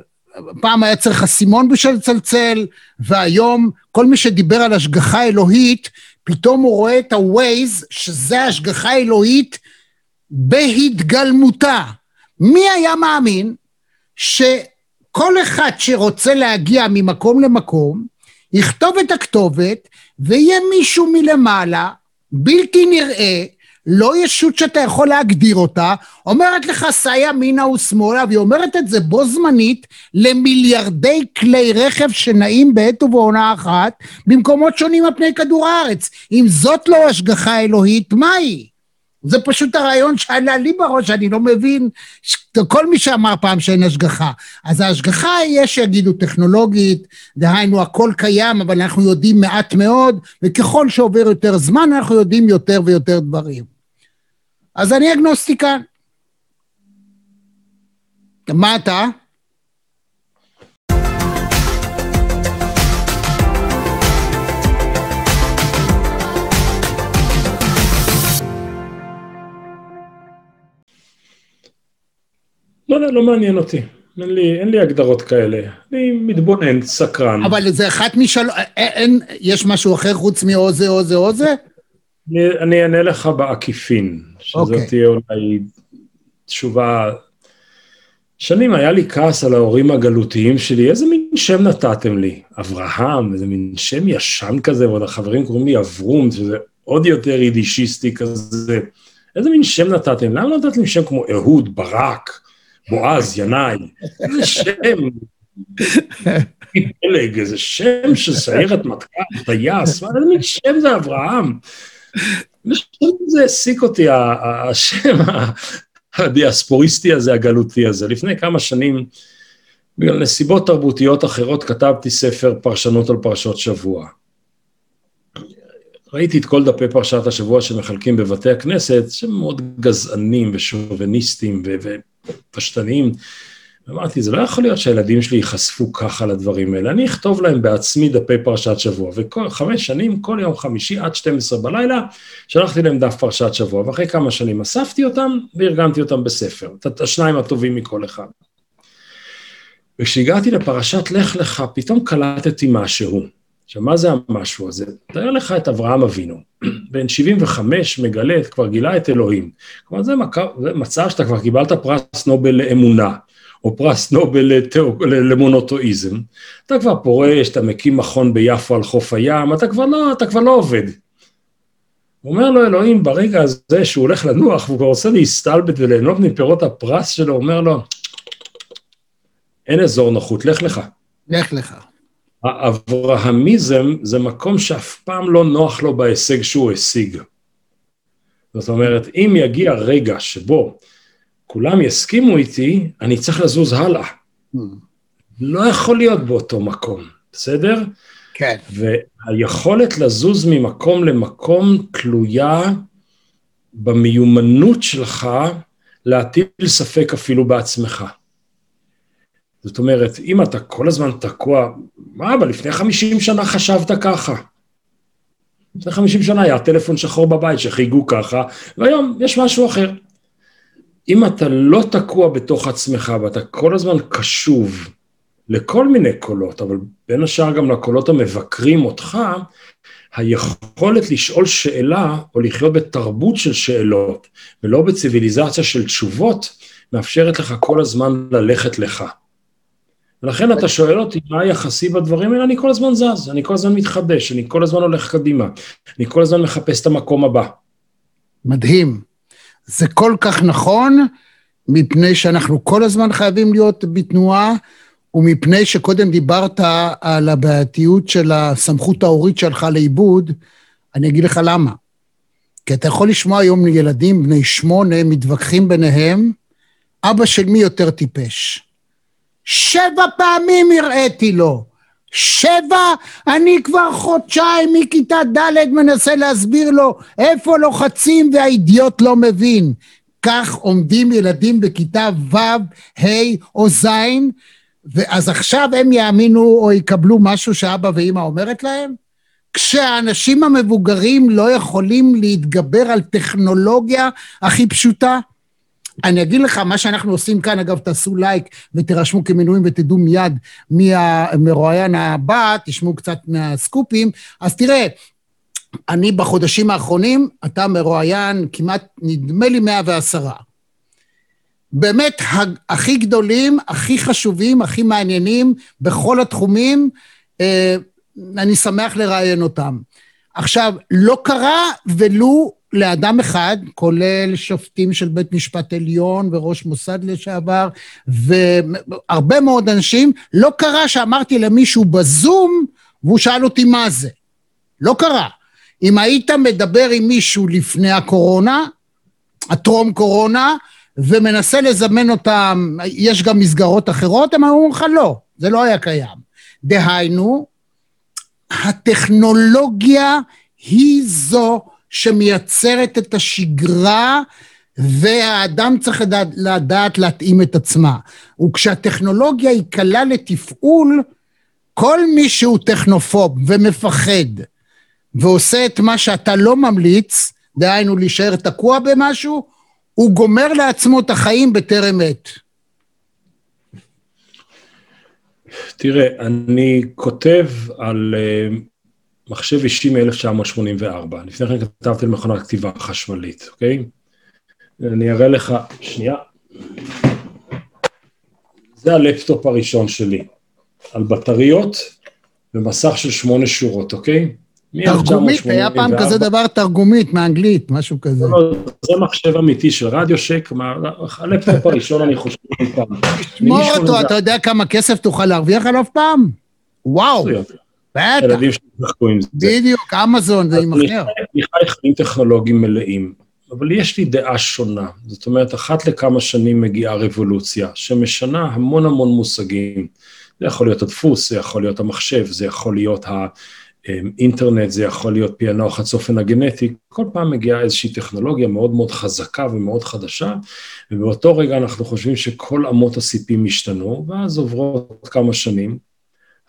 Speaker 1: פעם היה צריך אסימון בשביל לצלצל, והיום כל מי שדיבר על השגחה אלוהית, פתאום הוא רואה את ה-Waze, שזה השגחה אלוהית בהתגלמותה. מי היה מאמין שכל אחד שרוצה להגיע ממקום למקום, יכתוב את הכתובת, ויהיה מישהו מלמעלה, בלתי נראה, לא ישות שאתה יכול להגדיר אותה, אומרת לך סע ימינה ושמאלה, והיא אומרת את זה בו זמנית למיליארדי כלי רכב שנעים בעת ובעונה אחת במקומות שונים על פני כדור הארץ. אם זאת לא השגחה אלוהית, מהי? זה פשוט הרעיון שעלה לי בראש, אני לא מבין, כל מי שאמר פעם שאין השגחה. אז ההשגחה יש שיגידו טכנולוגית, דהיינו הכל קיים, אבל אנחנו יודעים מעט מאוד, וככל שעובר יותר זמן אנחנו יודעים יותר ויותר דברים. אז אני אגנוסטיקן. מה אתה?
Speaker 2: לא, לא, לא מעניין אותי. אין לי, אין לי הגדרות כאלה. אני מתבונן, סקרן.
Speaker 1: אבל זה אחת משלוש... אין... יש משהו אחר חוץ מאו זה או זה או זה?
Speaker 2: אני, אני אענה לך בעקיפין, שזאת okay. אוקיי. תהיה אולי תשובה... שנים היה לי כעס על ההורים הגלותיים שלי, איזה מין שם נתתם לי? אברהם, איזה מין שם ישן כזה, ועוד החברים קוראים לי אברום, שזה עוד יותר יידישיסטי כזה. איזה מין שם נתתם? למה לא נתתם שם כמו אהוד, ברק? בועז, ינאי, איזה שם, פלג, איזה שם של סיירת מטכ"ל, טייס, איזה מין שם זה אברהם? זה העסיק אותי, השם הדיאספוריסטי הזה, הגלותי הזה. לפני כמה שנים, בגלל נסיבות תרבותיות אחרות, כתבתי ספר פרשנות על פרשות שבוע. ראיתי את כל דפי פרשת השבוע שמחלקים בבתי הכנסת, שהם מאוד גזענים ושוביניסטים ופשטניים. אמרתי, זה לא יכול להיות שהילדים שלי ייחשפו ככה לדברים האלה, אני אכתוב להם בעצמי דפי פרשת שבוע, וכל חמש שנים, כל יום חמישי עד 12 בלילה, שלחתי להם דף פרשת שבוע, ואחרי כמה שנים אספתי אותם וארגנתי אותם בספר, את השניים הטובים מכל אחד. וכשהגעתי לפרשת לך לך, פתאום קלטתי משהו. עכשיו, מה זה המשהו הזה? תאר לך את אברהם אבינו, בן 75 מגלה, כבר גילה את אלוהים. כלומר, זה, מק... זה מצב שאתה כבר קיבלת פרס נובל לאמונה, או פרס נובל לתאו... למונותואיזם. אתה כבר פורש, אתה מקים מכון ביפו על חוף הים, אתה כבר לא, אתה כבר לא עובד. אומר לו אלוהים, ברגע הזה שהוא הולך לנוח, והוא כבר רוצה להסתלבט וליהנות מפירות הפרס שלו, אומר לו, אין אזור נוחות, לך לך.
Speaker 1: לך לך.
Speaker 2: האברהמיזם זה מקום שאף פעם לא נוח לו בהישג שהוא השיג. זאת אומרת, אם יגיע רגע שבו כולם יסכימו איתי, אני צריך לזוז הלאה. Hmm. לא יכול להיות באותו מקום, בסדר?
Speaker 1: כן.
Speaker 2: והיכולת לזוז ממקום למקום תלויה במיומנות שלך להטיל ספק אפילו בעצמך. זאת אומרת, אם אתה כל הזמן תקוע, מה, אבל לפני 50 שנה חשבת ככה. לפני 50 שנה היה טלפון שחור בבית שחייגו ככה, והיום יש משהו אחר. אם אתה לא תקוע בתוך עצמך ואתה כל הזמן קשוב לכל מיני קולות, אבל בין השאר גם לקולות המבקרים אותך, היכולת לשאול שאלה או לחיות בתרבות של שאלות ולא בציוויליזציה של תשובות, מאפשרת לך כל הזמן ללכת לך. ולכן אתה שואל אותי מה היחסי בדברים האלה, אני כל הזמן זז, אני כל הזמן מתחדש, אני כל הזמן הולך קדימה, אני כל הזמן מחפש את המקום הבא.
Speaker 1: מדהים. זה כל כך נכון, מפני שאנחנו כל הזמן חייבים להיות בתנועה, ומפני שקודם דיברת על הבעייתיות של הסמכות ההורית שלך לאיבוד, אני אגיד לך למה. כי אתה יכול לשמוע היום ילדים בני שמונה מתווכחים ביניהם, אבא של מי יותר טיפש? שבע פעמים הראיתי לו. שבע? אני כבר חודשיים מכיתה ד' מנסה להסביר לו איפה לוחצים והאידיוט לא מבין. כך עומדים ילדים בכיתה ו', ה' או ז', ואז עכשיו הם יאמינו או יקבלו משהו שאבא ואימא אומרת להם? כשהאנשים המבוגרים לא יכולים להתגבר על טכנולוגיה הכי פשוטה? אני אגיד לך, מה שאנחנו עושים כאן, אגב, תעשו לייק ותירשמו כמנויים ותדעו מיד מי המרואיין הבא, תשמעו קצת מהסקופים. אז תראה, אני בחודשים האחרונים, אתה מרואיין כמעט, נדמה לי, 110. באמת הכי גדולים, הכי חשובים, הכי מעניינים בכל התחומים, אה, אני שמח לראיין אותם. עכשיו, לא קרה ולו לאדם אחד, כולל שופטים של בית משפט עליון וראש מוסד לשעבר, והרבה מאוד אנשים, לא קרה שאמרתי למישהו בזום, והוא שאל אותי מה זה. לא קרה. אם היית מדבר עם מישהו לפני הקורונה, הטרום קורונה, ומנסה לזמן אותם, יש גם מסגרות אחרות, הם אמרו לך לא, זה לא היה קיים. דהיינו, הטכנולוגיה היא זו שמייצרת את השגרה והאדם צריך לדעת, לדעת להתאים את עצמה. וכשהטכנולוגיה היא קלה לתפעול, כל מי שהוא טכנופוב ומפחד ועושה את מה שאתה לא ממליץ, דהיינו להישאר תקוע במשהו, הוא גומר לעצמו את החיים בטרם עת.
Speaker 2: תראה, אני כותב על uh, מחשב אישי מ-1984. לפני כן כתבתי על מכונת כתיבה חשמלית, אוקיי? אני אראה לך, שנייה. זה הלפטופ הראשון שלי, על בטריות ומסך של שמונה שורות, אוקיי?
Speaker 1: תרגומית, היה פעם כזה דבר תרגומית מאנגלית, משהו כזה. לא,
Speaker 2: זה מחשב אמיתי של Radio Shack, הלפטופ הראשון אני חושב פעם.
Speaker 1: תשמור אותו, אתה יודע כמה כסף תוכל להרוויח עליו פעם? וואו. בטח. ילדים שיחקו עם זה. בדיוק, אמזון, זה עם אחר.
Speaker 2: חי חיים טכנולוגיים מלאים, אבל יש לי דעה שונה. זאת אומרת, אחת לכמה שנים מגיעה רבולוציה, שמשנה המון המון מושגים. זה יכול להיות הדפוס, זה יכול להיות המחשב, זה יכול להיות האינטרנט, זה יכול להיות פענוח הצופן הגנטי, כל פעם מגיעה איזושהי טכנולוגיה מאוד מאוד חזקה ומאוד חדשה, ובאותו רגע אנחנו חושבים שכל אמות הסיפים השתנו, ואז עוברות כמה שנים,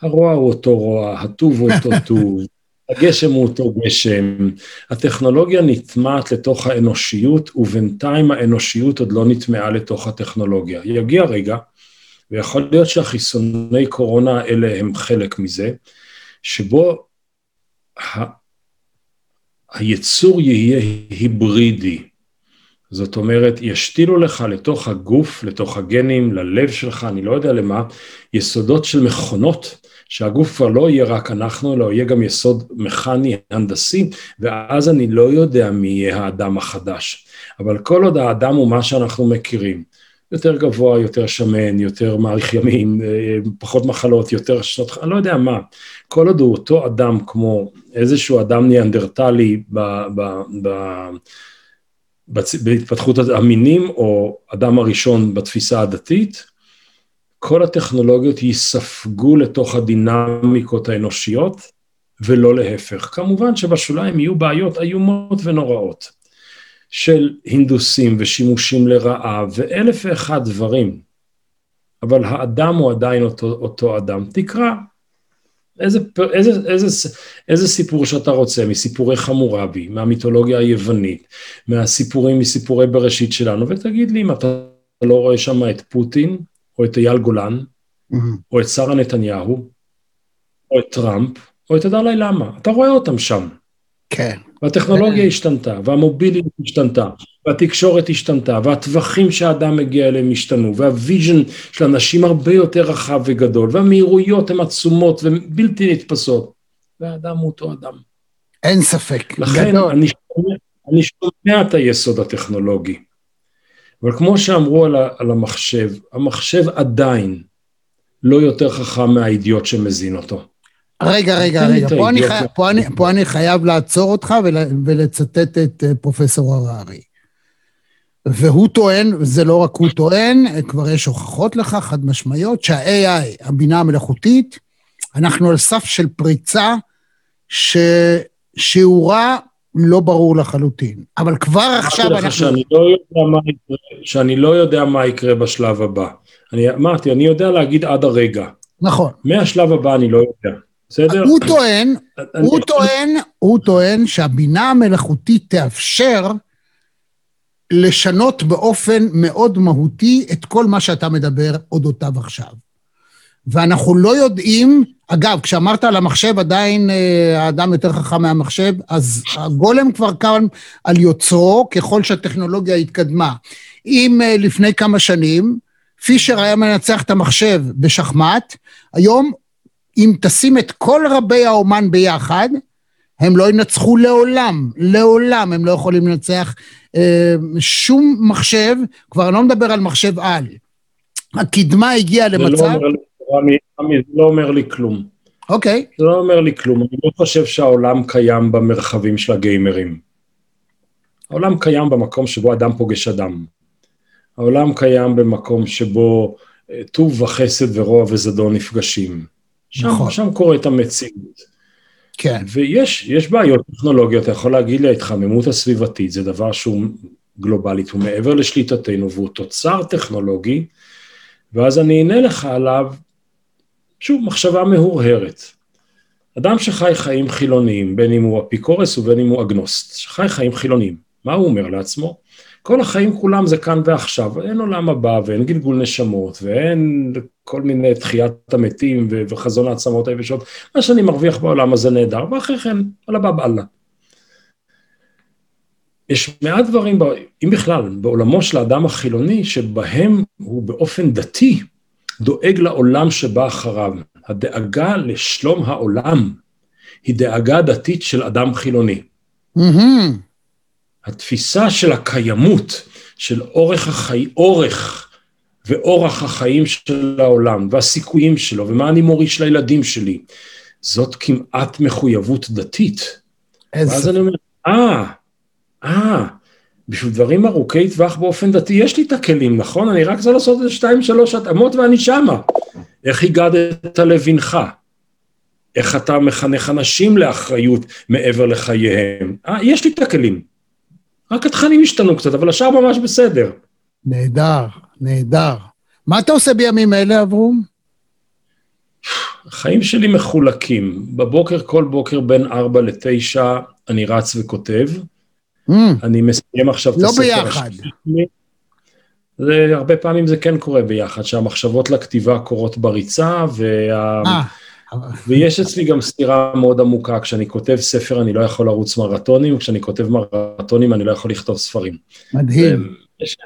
Speaker 2: הרוע הוא אותו רוע, הטוב הוא אותו טוב, הגשם הוא אותו גשם, הטכנולוגיה נטמעת לתוך האנושיות, ובינתיים האנושיות עוד לא נטמעה לתוך הטכנולוגיה. יגיע רגע, ויכול להיות שהחיסוני קורונה האלה הם חלק מזה, שבו ה... היצור יהיה היברידי. זאת אומרת, ישתילו לך לתוך הגוף, לתוך הגנים, ללב שלך, אני לא יודע למה, יסודות של מכונות, שהגוף כבר לא יהיה רק אנחנו, אלא יהיה גם יסוד מכני, הנדסי, ואז אני לא יודע מי יהיה האדם החדש. אבל כל עוד האדם הוא מה שאנחנו מכירים, יותר גבוה, יותר שמן, יותר מאריך ימים, אה, פחות מחלות, יותר שנות, אני לא יודע מה. כל עוד הוא אותו אדם כמו איזשהו אדם ניאנדרטלי ב, ב, ב, בהתפתחות המינים, או אדם הראשון בתפיסה הדתית, כל הטכנולוגיות ייספגו לתוך הדינמיקות האנושיות, ולא להפך. כמובן שבשוליים יהיו בעיות איומות ונוראות. של הינדוסים ושימושים לרעה ואלף ואחד דברים, אבל האדם הוא עדיין אותו, אותו אדם. תקרא איזה, איזה, איזה, איזה סיפור שאתה רוצה, מסיפורי חמורבי, מהמיתולוגיה היוונית, מהסיפורים, מסיפורי בראשית שלנו, ותגיד לי אם אתה לא רואה שם את פוטין, או את אייל גולן, mm-hmm. או את שרה נתניהו, או את טראמפ, או את הדלאי לאמה, אתה רואה אותם שם.
Speaker 1: כן.
Speaker 2: והטכנולוגיה השתנתה, והמוביליות השתנתה, והתקשורת השתנתה, והטווחים שהאדם מגיע אליהם השתנו, וה vision של אנשים הרבה יותר רחב וגדול, והמהירויות הן עצומות ובלתי נתפסות, והאדם הוא אותו אדם.
Speaker 1: אין ספק,
Speaker 2: לכן גדול. אני שומע, אני שומע את היסוד הטכנולוגי, אבל כמו שאמרו על, על המחשב, המחשב עדיין לא יותר חכם מהאידיוט שמזין אותו.
Speaker 1: רגע, רגע, רגע, פה אני, חי... פה, אני, פה אני חייב לעצור אותך ול... ולצטט את אה, פרופסור הררי. והוא טוען, זה לא רק הוא טוען, כבר יש הוכחות לכך, חד משמעיות, שה-AI, הבינה המלאכותית, אנחנו על סף של פריצה ששיעורה לא ברור לחלוטין. אבל כבר עכשיו אנחנו...
Speaker 2: שאני לא, יודע מה יקרה, שאני לא יודע מה יקרה בשלב הבא. אני אמרתי, אני יודע להגיד עד הרגע.
Speaker 1: נכון.
Speaker 2: מהשלב הבא אני לא יודע. בסדר?
Speaker 1: הוא טוען, הוא טוען, הוא טוען שהבינה המלאכותית תאפשר לשנות באופן מאוד מהותי את כל מה שאתה מדבר אודותיו עכשיו. ואנחנו לא יודעים, אגב, כשאמרת על המחשב עדיין אה, האדם יותר חכם מהמחשב, אז הגולם כבר כאן על יוצרו ככל שהטכנולוגיה התקדמה. אם אה, לפני כמה שנים פישר היה מנצח את המחשב בשחמט, היום אם תשים את כל רבי האומן ביחד, הם לא ינצחו לעולם, לעולם הם לא יכולים לנצח אה, שום מחשב, כבר לא מדבר על מחשב על. הקדמה הגיעה למצב... זה לא
Speaker 2: לי, רמי, זה לא אומר לי כלום.
Speaker 1: אוקיי.
Speaker 2: Okay. זה לא אומר לי כלום, אני לא חושב שהעולם קיים במרחבים של הגיימרים. העולם קיים במקום שבו אדם פוגש אדם. העולם קיים במקום שבו אה, טוב וחסד ורוע וזדון נפגשים. שם, נכון. שם קורית המציאות.
Speaker 1: כן.
Speaker 2: ויש יש בעיות טכנולוגיות, אתה יכול להגיד לי, ההתחממות הסביבתית זה דבר שהוא גלובלית, הוא מעבר לשליטתנו והוא תוצר טכנולוגי, ואז אני אענה לך עליו, שוב, מחשבה מהורהרת. אדם שחי חיים חילוניים, בין אם הוא אפיקורס ובין אם הוא אגנוסט, שחי חיים חילוניים, מה הוא אומר לעצמו? כל החיים כולם זה כאן ועכשיו, אין עולם הבא ואין גלגול נשמות ואין כל מיני תחיית המתים וחזון העצמות היבשות, מה שאני מרוויח בעולם הזה נהדר, ואחרי כן, הבא באללה. יש מעט דברים, אם בכלל, בעולמו של האדם החילוני, שבהם הוא באופן דתי דואג לעולם שבא אחריו. הדאגה לשלום העולם היא דאגה דתית של אדם חילוני. Mm-hmm. התפיסה של הקיימות, של אורך החיים, אורך ואורח החיים של העולם, והסיכויים שלו, ומה אני מוריש לילדים שלי, זאת כמעט מחויבות דתית. איזה... ואז אני אומר, אה, אה, בשביל דברים ארוכי טווח באופן דתי, יש לי את הכלים, נכון? אני רק צריך לעשות איזה שתיים, שלוש התאמות ואני שמה. איך הגדת לבנך? איך אתה מחנך אנשים לאחריות מעבר לחייהם? אה, יש לי את הכלים. רק התכנים השתנו קצת, אבל השאר ממש בסדר.
Speaker 1: נהדר, נהדר. מה אתה עושה בימים אלה, אברום?
Speaker 2: החיים שלי מחולקים. בבוקר, כל בוקר בין 4 ל-9 אני רץ וכותב. Mm. אני מסיים עכשיו
Speaker 1: לא את הספר. לא ביחד.
Speaker 2: זה, הרבה פעמים זה כן קורה ביחד, שהמחשבות לכתיבה קורות בריצה, וה... 아. ויש אצלי גם סתירה מאוד עמוקה, כשאני כותב ספר אני לא יכול לרוץ מרתונים, וכשאני כותב מרתונים אני לא יכול לכתוב ספרים.
Speaker 1: מדהים.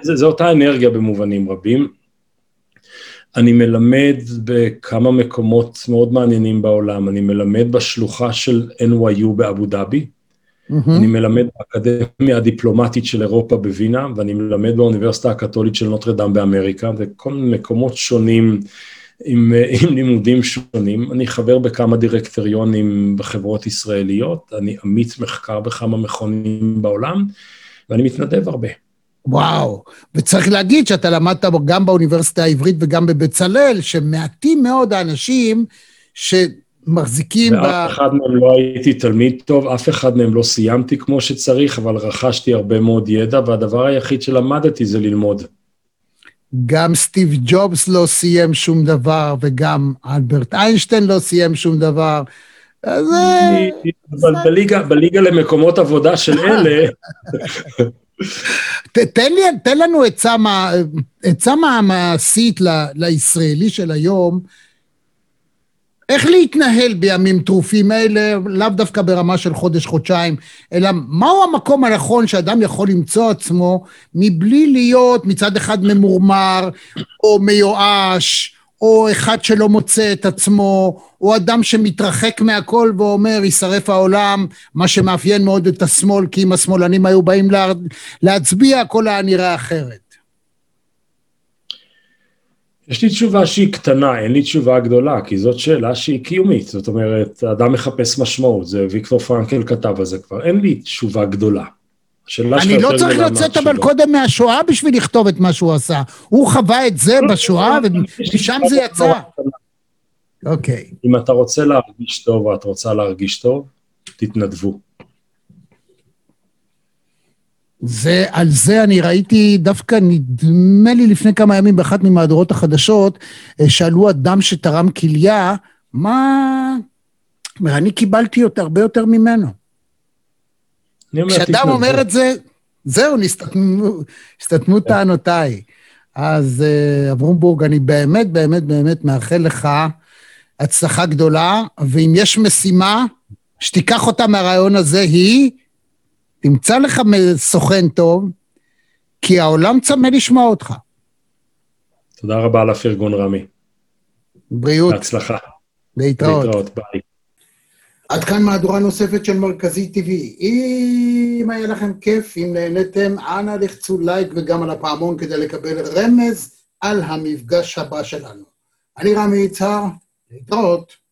Speaker 2: זה, זה אותה אנרגיה במובנים רבים. אני מלמד בכמה מקומות מאוד מעניינים בעולם, אני מלמד בשלוחה של NYU באבו דאבי, mm-hmm. אני מלמד באקדמיה הדיפלומטית של אירופה בווינה, ואני מלמד באוניברסיטה הקתולית של נוטרדם באמריקה, וכל מיני מקומות שונים עם, עם לימודים שונים. אני חבר בכמה דירקטוריונים בחברות ישראליות, אני עמית מחקר בכמה מכונים בעולם, ואני מתנדב הרבה.
Speaker 1: וואו, וצריך להגיד שאתה למדת גם באוניברסיטה העברית וגם בבצלאל, שמעטים מאוד האנשים שמחזיקים
Speaker 2: ב... ואף אחד מהם לא הייתי תלמיד טוב, אף אחד מהם לא סיימתי כמו שצריך, אבל רכשתי הרבה מאוד ידע, והדבר היחיד שלמדתי זה ללמוד.
Speaker 1: גם סטיב ג'ובס לא סיים שום דבר, וגם אלברט איינשטיין לא סיים שום דבר. אז...
Speaker 2: אבל בליגה, בליגה למקומות עבודה של אלה...
Speaker 1: תן, לי, תן לנו עצה מעשית לישראלי של היום, איך להתנהל בימים טרופים אלה, לאו דווקא ברמה של חודש-חודשיים, אלא מהו המקום הנכון שאדם יכול למצוא עצמו מבלי להיות מצד אחד ממורמר, או מיואש, או אחד שלא מוצא את עצמו, או אדם שמתרחק מהכל ואומר, יישרף העולם, מה שמאפיין מאוד את השמאל, כי אם השמאלנים היו באים לה, להצביע, הכל היה נראה אחרת.
Speaker 2: יש לי תשובה שהיא קטנה, אין לי תשובה גדולה, כי זאת שאלה שהיא קיומית, זאת אומרת, האדם מחפש משמעות, זה ויקטור פרנקל כתב על זה כבר, אין לי תשובה גדולה.
Speaker 1: אני לא צריך לצאת אבל קודם מהשואה בשביל לכתוב את מה שהוא עשה. הוא חווה את זה לא, בשואה, לא, ומשם זה יצא. אוקיי.
Speaker 2: אם אתה רוצה להרגיש טוב ואת רוצה להרגיש טוב, תתנדבו.
Speaker 1: זה, על זה אני ראיתי דווקא, נדמה לי לפני כמה ימים באחת ממהדורות החדשות, אה, שאלו אדם שתרם כליה, מה... ואני קיבלתי יותר, הרבה יותר ממנו. כשאדם אומר את זה, זהו, נסתתמו טענותיי. אז אה, אברום בורג, אני באמת, באמת, באמת מאחל לך הצלחה גדולה, ואם יש משימה שתיקח אותה מהרעיון הזה, היא תמצא לך סוכן טוב, כי העולם צמא לשמוע אותך.
Speaker 2: תודה רבה על הפרגון, רמי.
Speaker 1: בריאות.
Speaker 2: בהצלחה.
Speaker 1: להתראות. להתראות, ביי. עד כאן מהדורה נוספת של מרכזי TV. אם היה לכם כיף, אם נהניתם, אנא לחצו לייק וגם על הפעמון כדי לקבל רמז על המפגש הבא שלנו. אני רמי יצהר, להתראות.